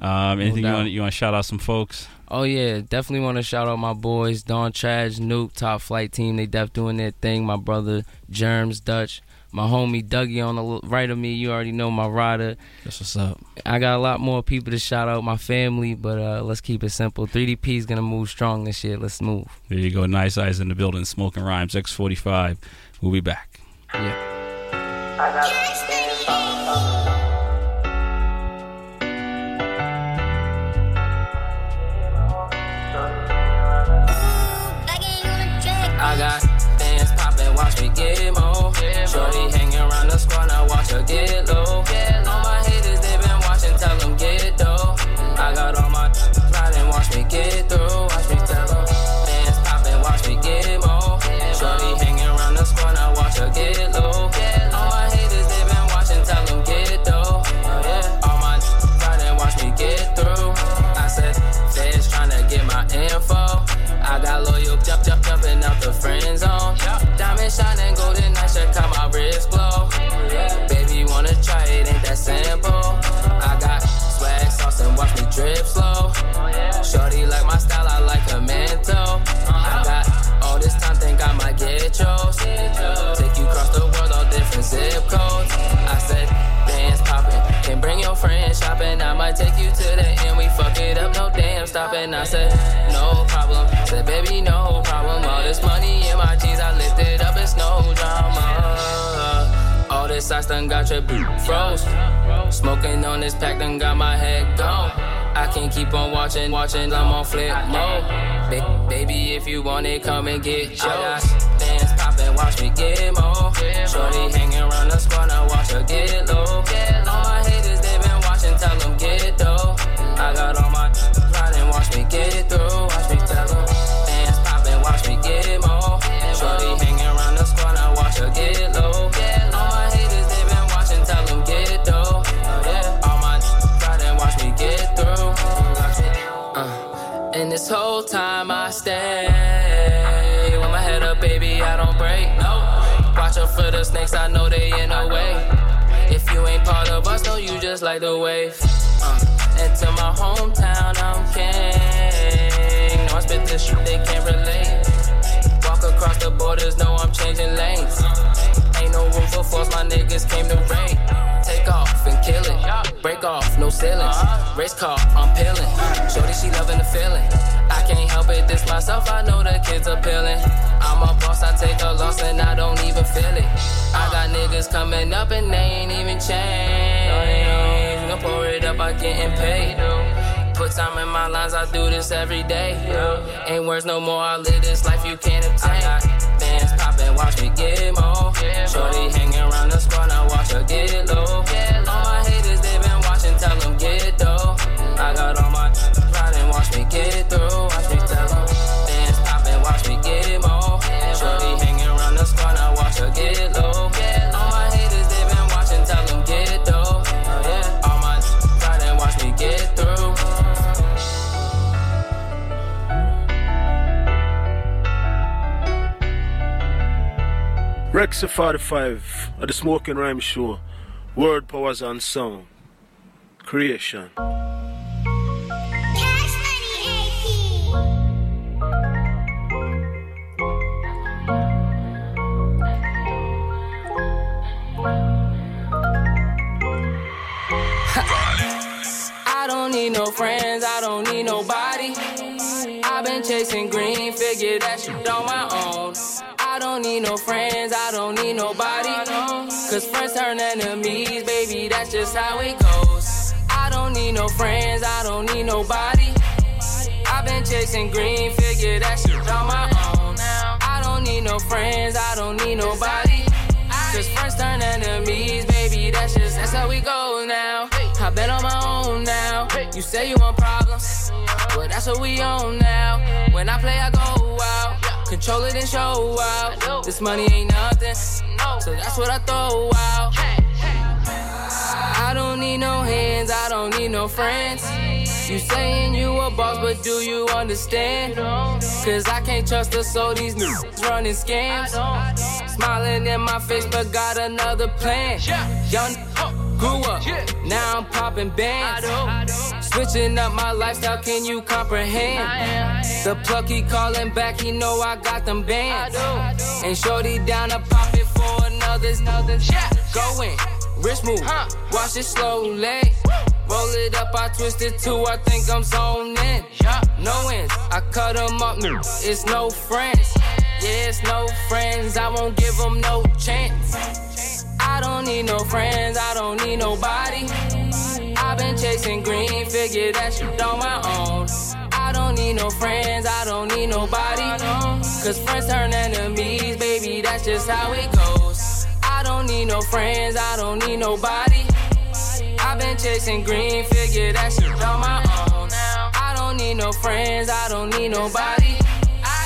Um, anything you want you want to shout out some folks? Oh yeah, definitely want to shout out my boys, Don Traj, Nuke, Top Flight Team. They def doing their thing. My brother Germs Dutch, my homie Dougie on the right of me. You already know my rider. That's what's up. I got a lot more people to shout out, my family, but uh, let's keep it simple. 3DP is gonna move strong this year. Let's move. There you go. Nice eyes in the building. Smoking Rhymes X45. We'll be back. Yeah. I got Shorty hanging around the squad, now watch her get low. I take you to the end, we fuck it up, no damn stopping. I said, no problem. Said, baby, no problem. All this money in my jeans, I lift it up, it's no drama. All this ice done got your boot froze. Smoking on this pack done got my head gone. I can't keep on watching, watching, I'm on flip mode. Ba- baby, if you want it, come and get yours. I got bands poppin', watch me get more. Shorty hanging around the squad, now watch her get low. I got all my riding, watch me get it through. Watch me tell them bands poppin', watch me get more. Shorty hanging around the squad, now watch her get low. All my haters, they been watching, tell get though. Yeah, all my riding, watch me get through. Uh, and this whole time I stay with my head up, baby, I don't break. No, watch out for the snakes, I know they in the way. If you ain't part of us, know you just like the wave. Uh, and to my hometown, I'm king. No, I spit this shit, they can't relate. Walk across the borders, know I'm changing lanes. Ain't no room for force, my niggas came to raid. take off and kill it. Break off, no ceilings. Race car, I'm peeling. Shorty, she loving the feeling. I can't help it, this myself, I know the kids are peeling. I'm a boss, I take a loss and I don't even feel it. I got niggas coming up and they ain't even changed. Gonna pour it up, I getting paid. Put time in my lines, I do this every day. Ain't words no more, I live this life you can't obtain. I got bands poppin', watch me get more. Shorty hanging around the squad, now watch her get low. All my haters, they been watching, tell them get though. I got all my riding, watch me get through. Rex 45 at the Smoking Rhyme Show. Word powers and sound. Creation. Cash Money AT I don't need no friends, I don't need nobody. I've been chasing green, figure that shit on my own. I don't need no friends, I don't need nobody. Cause friends turn enemies, baby, that's just how it goes. I don't need no friends, I don't need nobody. I've been chasing green, figure that shit on my own. Now. I don't need no friends, I don't need nobody. Cause friends turn enemies, baby, that's just that's how we go now. I've been on my own now. You say you want problems, but that's what we own now. When I play, I go out. Control it and show out. This money ain't nothing, so that's what I throw out. I don't need no hands, I don't need no friends. You saying you a boss, but do you understand? Cause I can't trust us, so these niggas running scams. Smiling in my face, but got another plan. Young grew up, now I'm popping bands. Switching up my lifestyle, can you comprehend? The plucky calling back, he know I got them bands. And shorty down to pop it for another's, another's. Going, wrist move, watch it slowly. Roll it up, I twist it too, I think I'm zoning. No ends, I cut them up, it's no friends. Yeah, it's no friends, I won't give them no chance. I don't need no friends, I don't need nobody. Chasing green, figure that shit on my own. I don't need no friends, I don't need nobody. Cause friends turn enemies, baby, that's just how it goes. I don't need no friends, I don't need nobody. I've been chasing green, figure that shit on my own. I don't need no friends, I don't need nobody.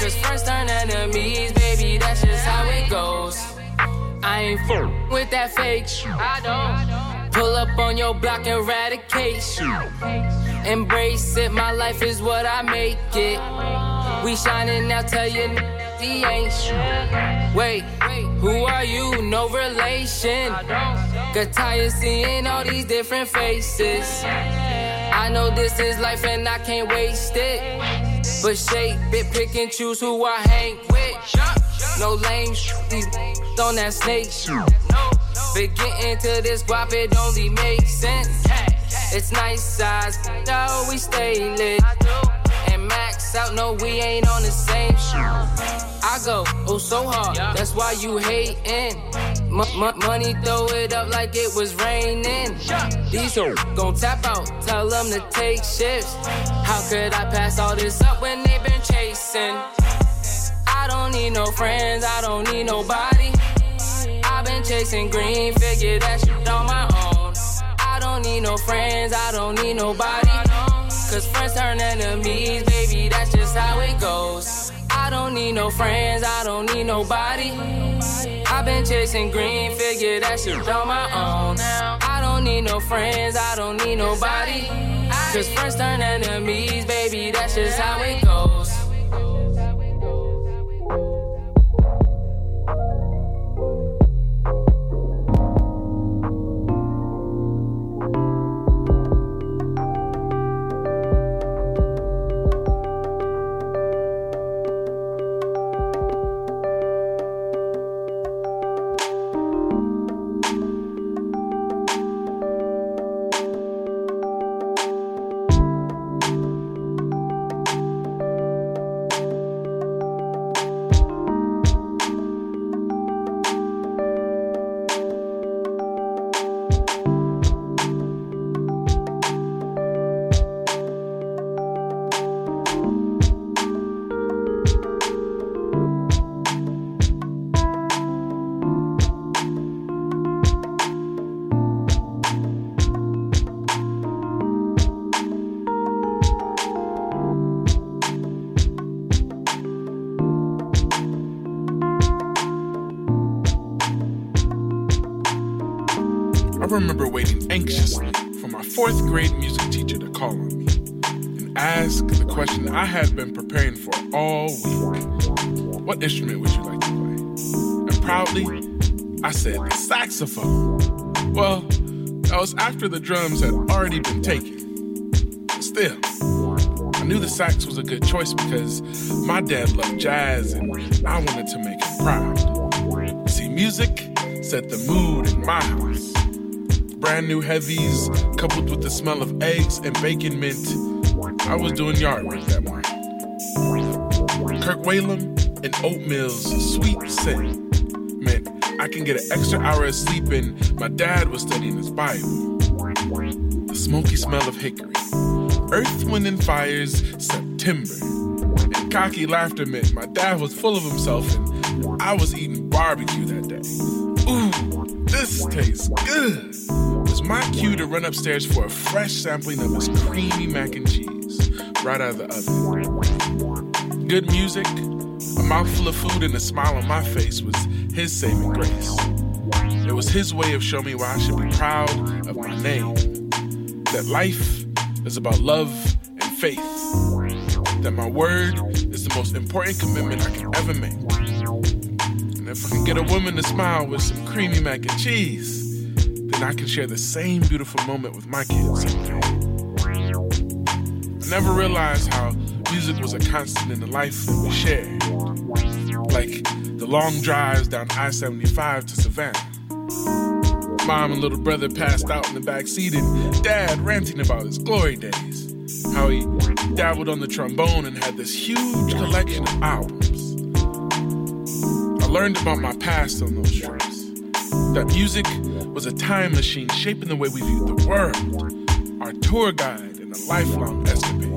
Cause friends turn enemies, baby, that's just how it goes. I ain't full with that fake shit. I don't. Pull up on your block, eradicate shit. Embrace it, my life is what I make it. We shining now, tell you he ain't. Wait, who are you? No relation. Got tired seeing all these different faces. I know this is life and I can't waste it. But shape it, pick and choose who I hang with. No lame these on that snake shit. But getting to this guap, it only makes sense. It's nice eyes, no, we stay lit. And max out, no, we ain't on the same shit. I go, oh, so hard, that's why you hating. M- m- money, throw it up like it was raining. These hoes gon' tap out, tell them to take shifts. How could I pass all this up when they been chasing? I don't need no friends, I don't need nobody. I've been chasing green, figure that shit on my own. I don't need no friends, I don't need nobody. Cause friends turn enemies, baby, that's just how it goes. I don't need no friends, I don't need nobody. I've been chasing green, figure that shit on my own. I don't need no friends, I don't need nobody. Cause friends turn enemies, baby, that's just how it goes. Remember waiting anxiously for my fourth grade music teacher to call on me and ask the question I had been preparing for all week What instrument would you like to play? And proudly, I said the saxophone. Well, that was after the drums had already been taken. Still, I knew the sax was a good choice because my dad loved jazz and I wanted to make him proud. See, music set the mood in my house. Brand new heavies coupled with the smell of eggs and bacon mint. I was doing yard work that morning. Kirk Whalum and oatmeal's sweet scent meant I can get an extra hour of sleep and My dad was studying his Bible. The smoky smell of hickory. Earth, Wind, and Fire's September. And cocky laughter meant my dad was full of himself and I was eating barbecue that day. Ooh, this tastes good. It was my cue to run upstairs for a fresh sampling of his creamy mac and cheese right out of the oven. Good music, a mouthful of food, and a smile on my face was his saving grace. It was his way of showing me why I should be proud of my name. That life is about love and faith. That my word is the most important commitment I can ever make. If I can get a woman to smile with some creamy mac and cheese, then I can share the same beautiful moment with my kids someday. I never realized how music was a constant in the life that we shared. Like the long drives down I 75 to Savannah. Mom and little brother passed out in the back seat, and dad ranting about his glory days. How he dabbled on the trombone and had this huge collection of albums. I learned about my past on those trips. That music was a time machine shaping the way we viewed the world, our tour guide, and a lifelong escapade.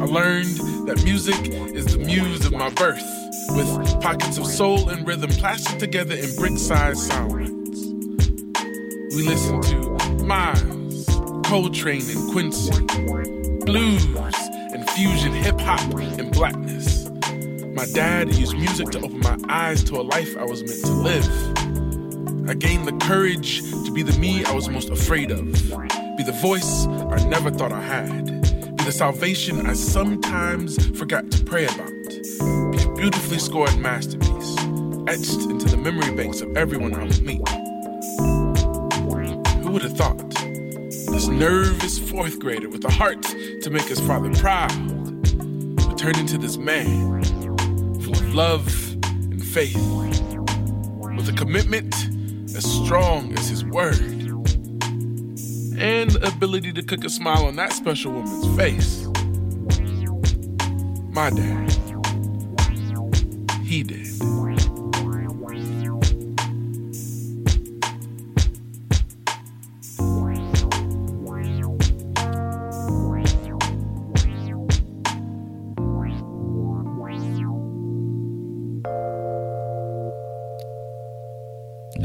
I learned that music is the muse of my birth, with pockets of soul and rhythm plastered together in brick sized sound we listened to Miles, Coltrane and Quincy, blues and fusion hip hop and blackness. My dad used music to open my eyes to a life I was meant to live. I gained the courage to be the me I was most afraid of, be the voice I never thought I had, be the salvation I sometimes forgot to pray about, be a beautifully scored masterpiece, etched into the memory banks of everyone I would meet. Who would have thought? This nervous fourth grader with a heart to make his father proud would turn into this man love and faith, with a commitment as strong as his word, and ability to cook a smile on that special woman's face. My dad, he did.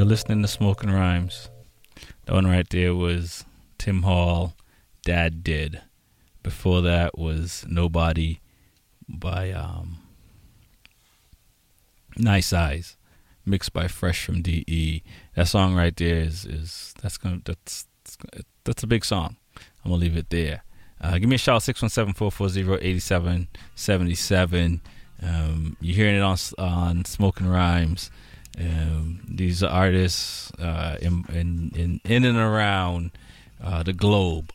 Listening to Smoking Rhymes. The one right there was Tim Hall, Dad Did. Before that was Nobody by um, Nice Eyes, mixed by Fresh from DE. That song right there is is that's gonna that's that's a big song. I'm gonna leave it there. Uh, give me a shout 617-440-8777. Um, you're hearing it on on Smoking Rhymes. Um, these artists uh, in, in, in in and around uh, the globe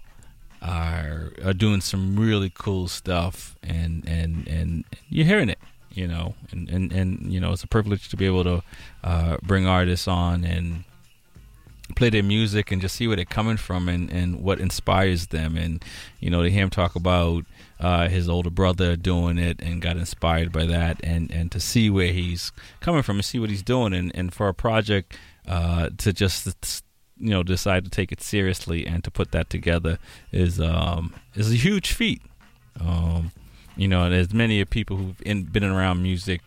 are are doing some really cool stuff, and and and you're hearing it, you know, and and, and you know it's a privilege to be able to uh, bring artists on and play their music and just see where they're coming from and, and what inspires them. And you know to hear him talk about uh, his older brother doing it and got inspired by that and, and to see where he's coming from and see what he's doing. And, and for a project uh, to just you know decide to take it seriously and to put that together is um, is a huge feat. Um, you know as many of people who've in, been around music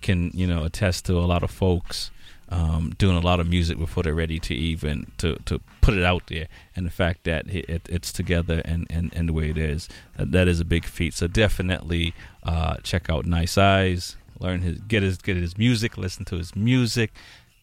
can you know attest to a lot of folks um, doing a lot of music before they're ready to even to, to put it out there. And the fact that it, it, it's together and, and, and the way it is, uh, that is a big feat. So definitely uh, check out Nice Eyes, learn his get his get his music, listen to his music,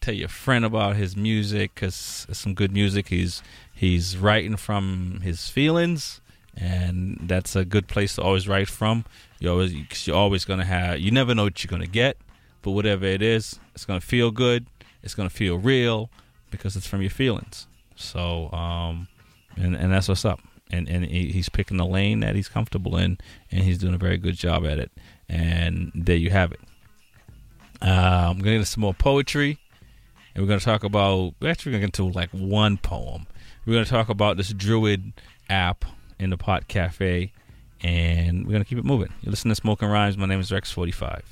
Tell your friend about his music because some good music. He's he's writing from his feelings, and that's a good place to always write from. You always you're always gonna have. You never know what you're gonna get, but whatever it is, it's gonna feel good. It's gonna feel real because it's from your feelings. So, um, and and that's what's up. And and he, he's picking the lane that he's comfortable in, and he's doing a very good job at it. And there you have it. Uh, I'm gonna get some more poetry, and we're gonna talk about. Actually, We're gonna get into like one poem. We're gonna talk about this Druid app in the Pot Cafe, and we're gonna keep it moving. You listen to Smoking Rhymes. My name is Rex45.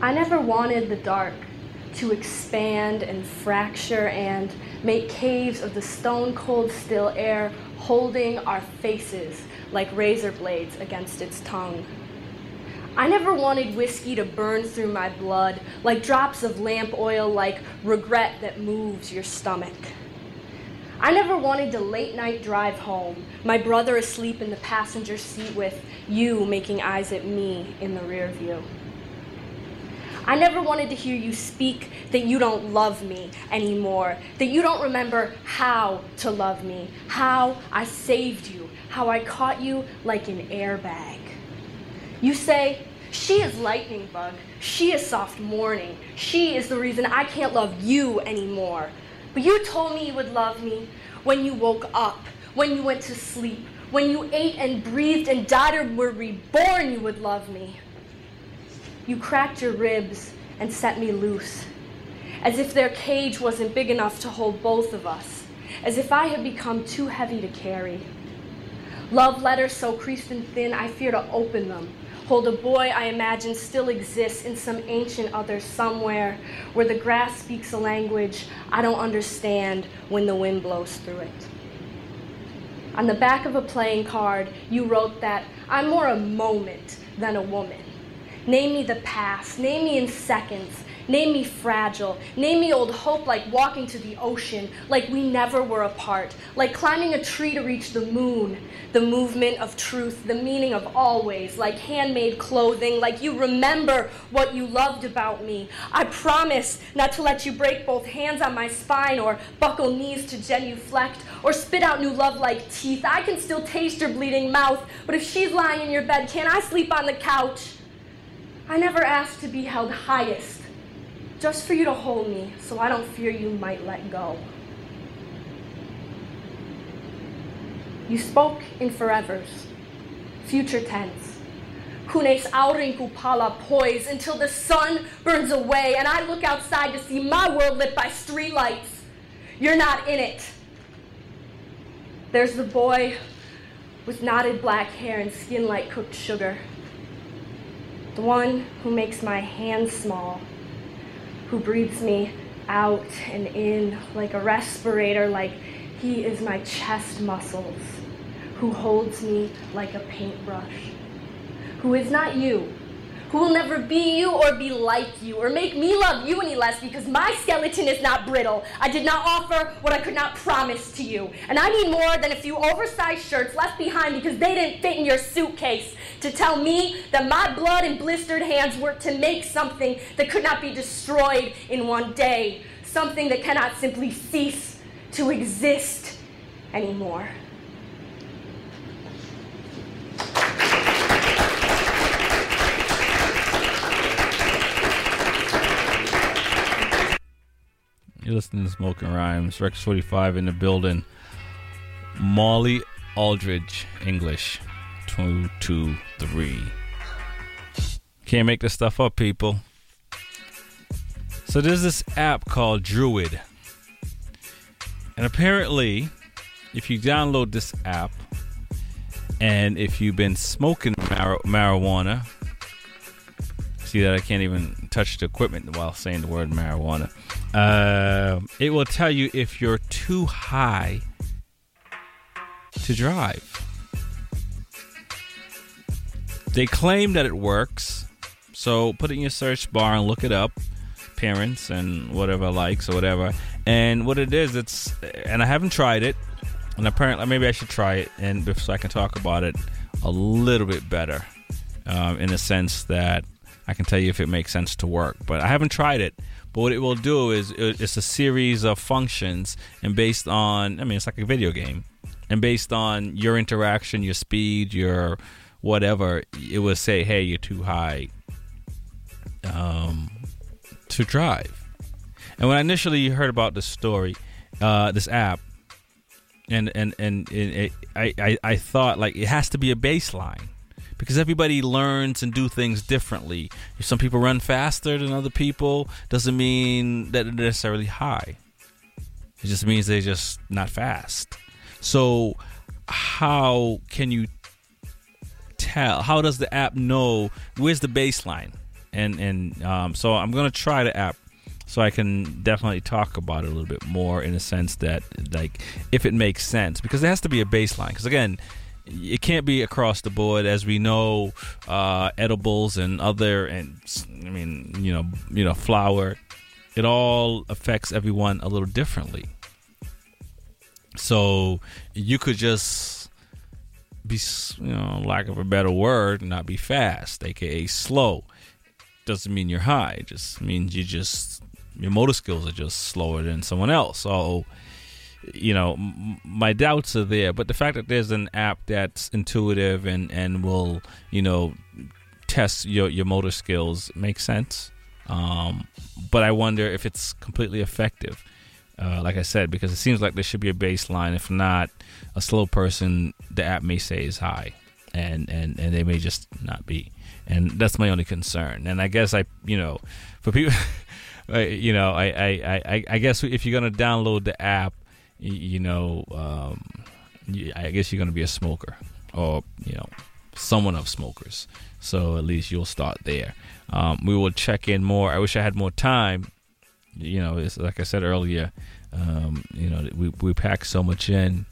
I never wanted the dark to expand and fracture and make caves of the stone cold still air holding our faces like razor blades against its tongue. I never wanted whiskey to burn through my blood like drops of lamp oil, like regret that moves your stomach. I never wanted to late night drive home, my brother asleep in the passenger seat with you making eyes at me in the rear view. I never wanted to hear you speak that you don't love me anymore, that you don't remember how to love me, how I saved you, how I caught you like an airbag. You say, she is lightning bug, she is soft morning, she is the reason I can't love you anymore. But you told me you would love me when you woke up, when you went to sleep, when you ate and breathed and died or were reborn, you would love me. You cracked your ribs and set me loose, as if their cage wasn't big enough to hold both of us, as if I had become too heavy to carry. Love letters so creased and thin, I fear to open them. Hold a boy I imagine still exists in some ancient other somewhere where the grass speaks a language I don't understand when the wind blows through it. On the back of a playing card, you wrote that I'm more a moment than a woman. Name me the past, name me in seconds, name me fragile, name me old hope like walking to the ocean, like we never were apart, like climbing a tree to reach the moon, the movement of truth, the meaning of always, like handmade clothing, like you remember what you loved about me. I promise not to let you break both hands on my spine or buckle knees to genuflect or spit out new love like teeth. I can still taste your bleeding mouth, but if she's lying in your bed, can I sleep on the couch? I never asked to be held highest, just for you to hold me so I don't fear you might let go. You spoke in forevers, future tense. Kunes aurinku pala poise until the sun burns away and I look outside to see my world lit by streetlights. You're not in it. There's the boy with knotted black hair and skin like cooked sugar the one who makes my hands small, who breathes me out and in like a respirator, like he is my chest muscles, who holds me like a paintbrush, who is not you, who will never be you or be like you or make me love you any less because my skeleton is not brittle. I did not offer what I could not promise to you. And I need more than a few oversized shirts left behind because they didn't fit in your suitcase to tell me that my blood and blistered hands worked to make something that could not be destroyed in one day, something that cannot simply cease to exist anymore. You're listening to Smoking Rhymes. Rex 45 in the building. Molly Aldridge, English. Two, two, three. Can't make this stuff up, people. So there's this app called Druid. And apparently, if you download this app, and if you've been smoking mar- marijuana, see that I can't even touch the equipment while saying the word marijuana. Uh, it will tell you if you're too high to drive. They claim that it works, so put it in your search bar and look it up. parents and whatever likes or whatever. And what it is, it's and I haven't tried it, and apparently maybe I should try it and so I can talk about it a little bit better, um, in the sense that I can tell you if it makes sense to work. But I haven't tried it. But what it will do is it's a series of functions, and based on, I mean, it's like a video game, and based on your interaction, your speed, your whatever, it will say, "Hey, you're too high um, to drive." And when I initially heard about this story, uh, this app, and and and it, I, I I thought like it has to be a baseline because everybody learns and do things differently. If some people run faster than other people, doesn't mean that they're necessarily high. It just means they're just not fast. So how can you tell? How does the app know where's the baseline? And and um, so I'm gonna try the app so I can definitely talk about it a little bit more in a sense that like if it makes sense because there has to be a baseline because again it can't be across the board. As we know uh, edibles and other and I mean you know you know flour it all affects everyone a little differently. So you could just be you know lack of a better word not be fast aka slow. Doesn't mean you're high. It just means you just your motor skills are just slower than someone else. So you know m- my doubts are there but the fact that there's an app that's intuitive and and will you know test your your motor skills makes sense um but i wonder if it's completely effective uh, like I said, because it seems like there should be a baseline. If not, a slow person, the app may say is high, and and and they may just not be, and that's my only concern. And I guess I, you know, for people, you know, I I, I I guess if you're gonna download the app, you know, um, I guess you're gonna be a smoker, or you know, someone of smokers. So at least you'll start there. Um, we will check in more. I wish I had more time you know, it's like I said earlier, um, you know, we we pack so much in,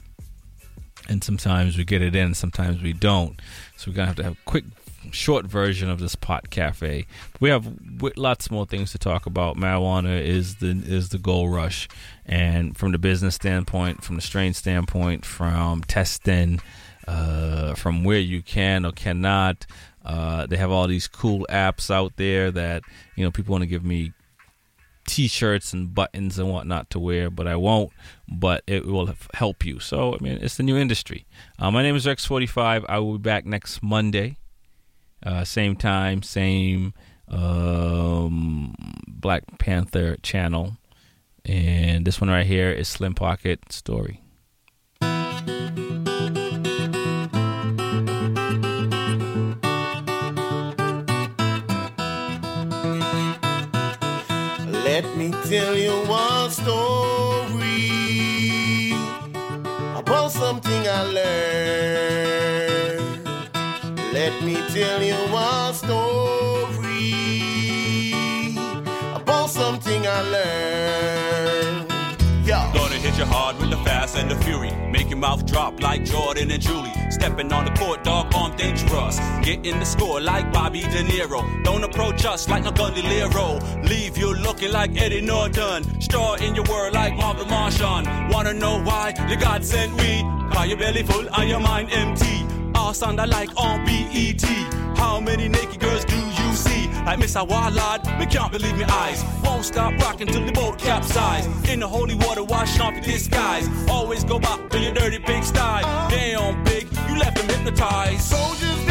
and sometimes we get it in, sometimes we don't. So we're gonna have to have quick, short version of this pot cafe. We have lots more things to talk about. Marijuana is the is the gold rush, and from the business standpoint, from the strain standpoint, from testing, uh, from where you can or cannot. Uh, they have all these cool apps out there that you know people want to give me t-shirts and buttons and whatnot to wear, but I won't. But it will help you. So I mean, it's the new industry. Uh, my name is Rex45. I will be back next Monday, uh, same time, same um, Black Panther channel, and this one right here is Slim Pocket Story. Let me tell you one story about something I learned. Tell you one story about something I learned. Yeah. Gonna hit you hard with the fast and the fury. Make your mouth drop like Jordan and Julie. Stepping on the court, dog, arm dangerous. Getting the score like Bobby De Niro. Don't approach us like no Lero. Leave you looking like Eddie Norton. Straw in your word like Marvin Martian. Wanna know why? The God sent weed. Cause your belly full are your mind empty. All sound alike on BET. How many naked girls do you see? Like Miss Awalad, me can't believe me eyes. Won't stop rocking till the boat capsize. In the holy water, washing off your disguise. Always go back to your dirty big style. Damn, big, you left them hypnotized. Soldiers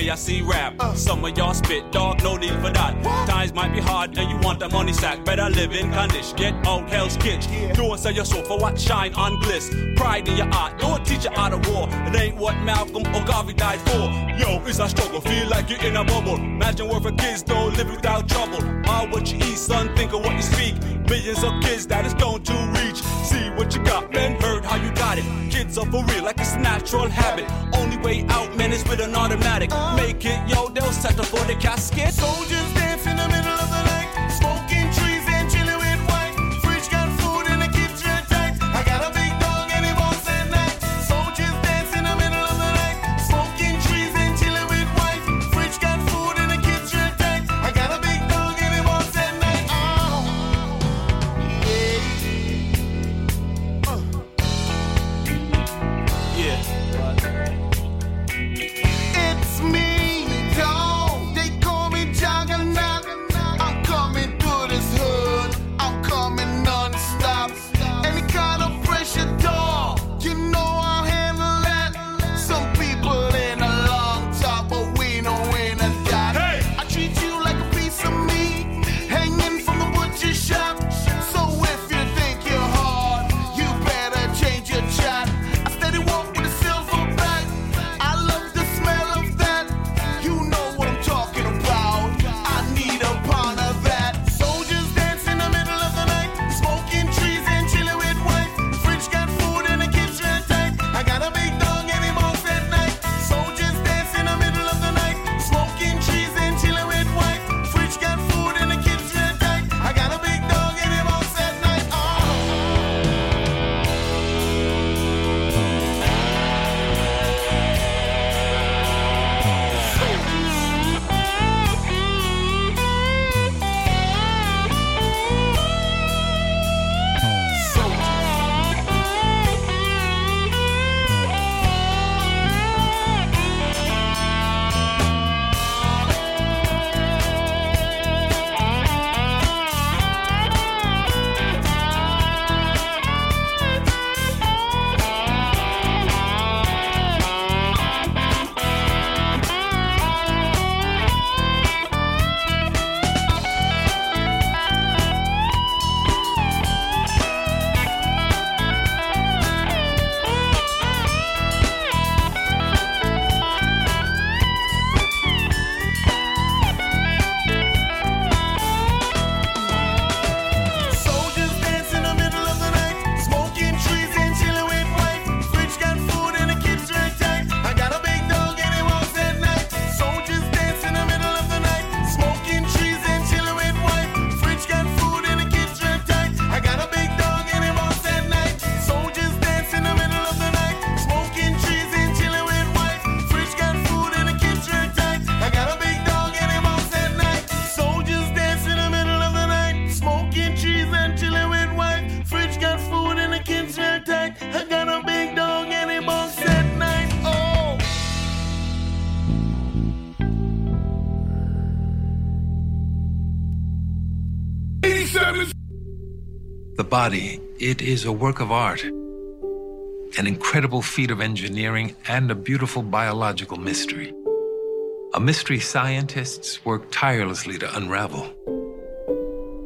way I see rap. Some of y'all spit, dog, no need for that. Times might be hard and you want the money sack. Better live in condition, get out hell's kitch. Don't sell your soul for what shine on bliss. Pride in your art, don't teach you out of war. It ain't what Malcolm or Garvey died for. Yo, it's a struggle, feel like you're in a bubble. Imagine for kids don't live without trouble. All what you eat, son, think of what you speak millions of kids that it's going to reach. See what you got, man, heard how you got it. Kids are for real, like it's natural habit. Only way out, man, is with an automatic. Make it, yo, they'll settle for the casket. Soldiers dance in the middle of the body, it is a work of art, an incredible feat of engineering, and a beautiful biological mystery. A mystery scientists work tirelessly to unravel.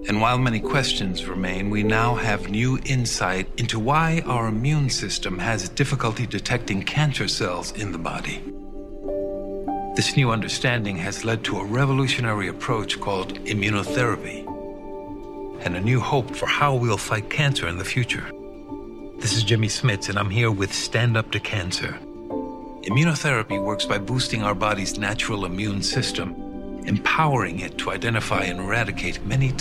And while many questions remain, we now have new insight into why our immune system has difficulty detecting cancer cells in the body. This new understanding has led to a revolutionary approach called immunotherapy and a new hope for how we'll fight cancer in the future. This is Jimmy Smits, and I'm here with Stand Up to Cancer. Immunotherapy works by boosting our body's natural immune system, empowering it to identify and eradicate many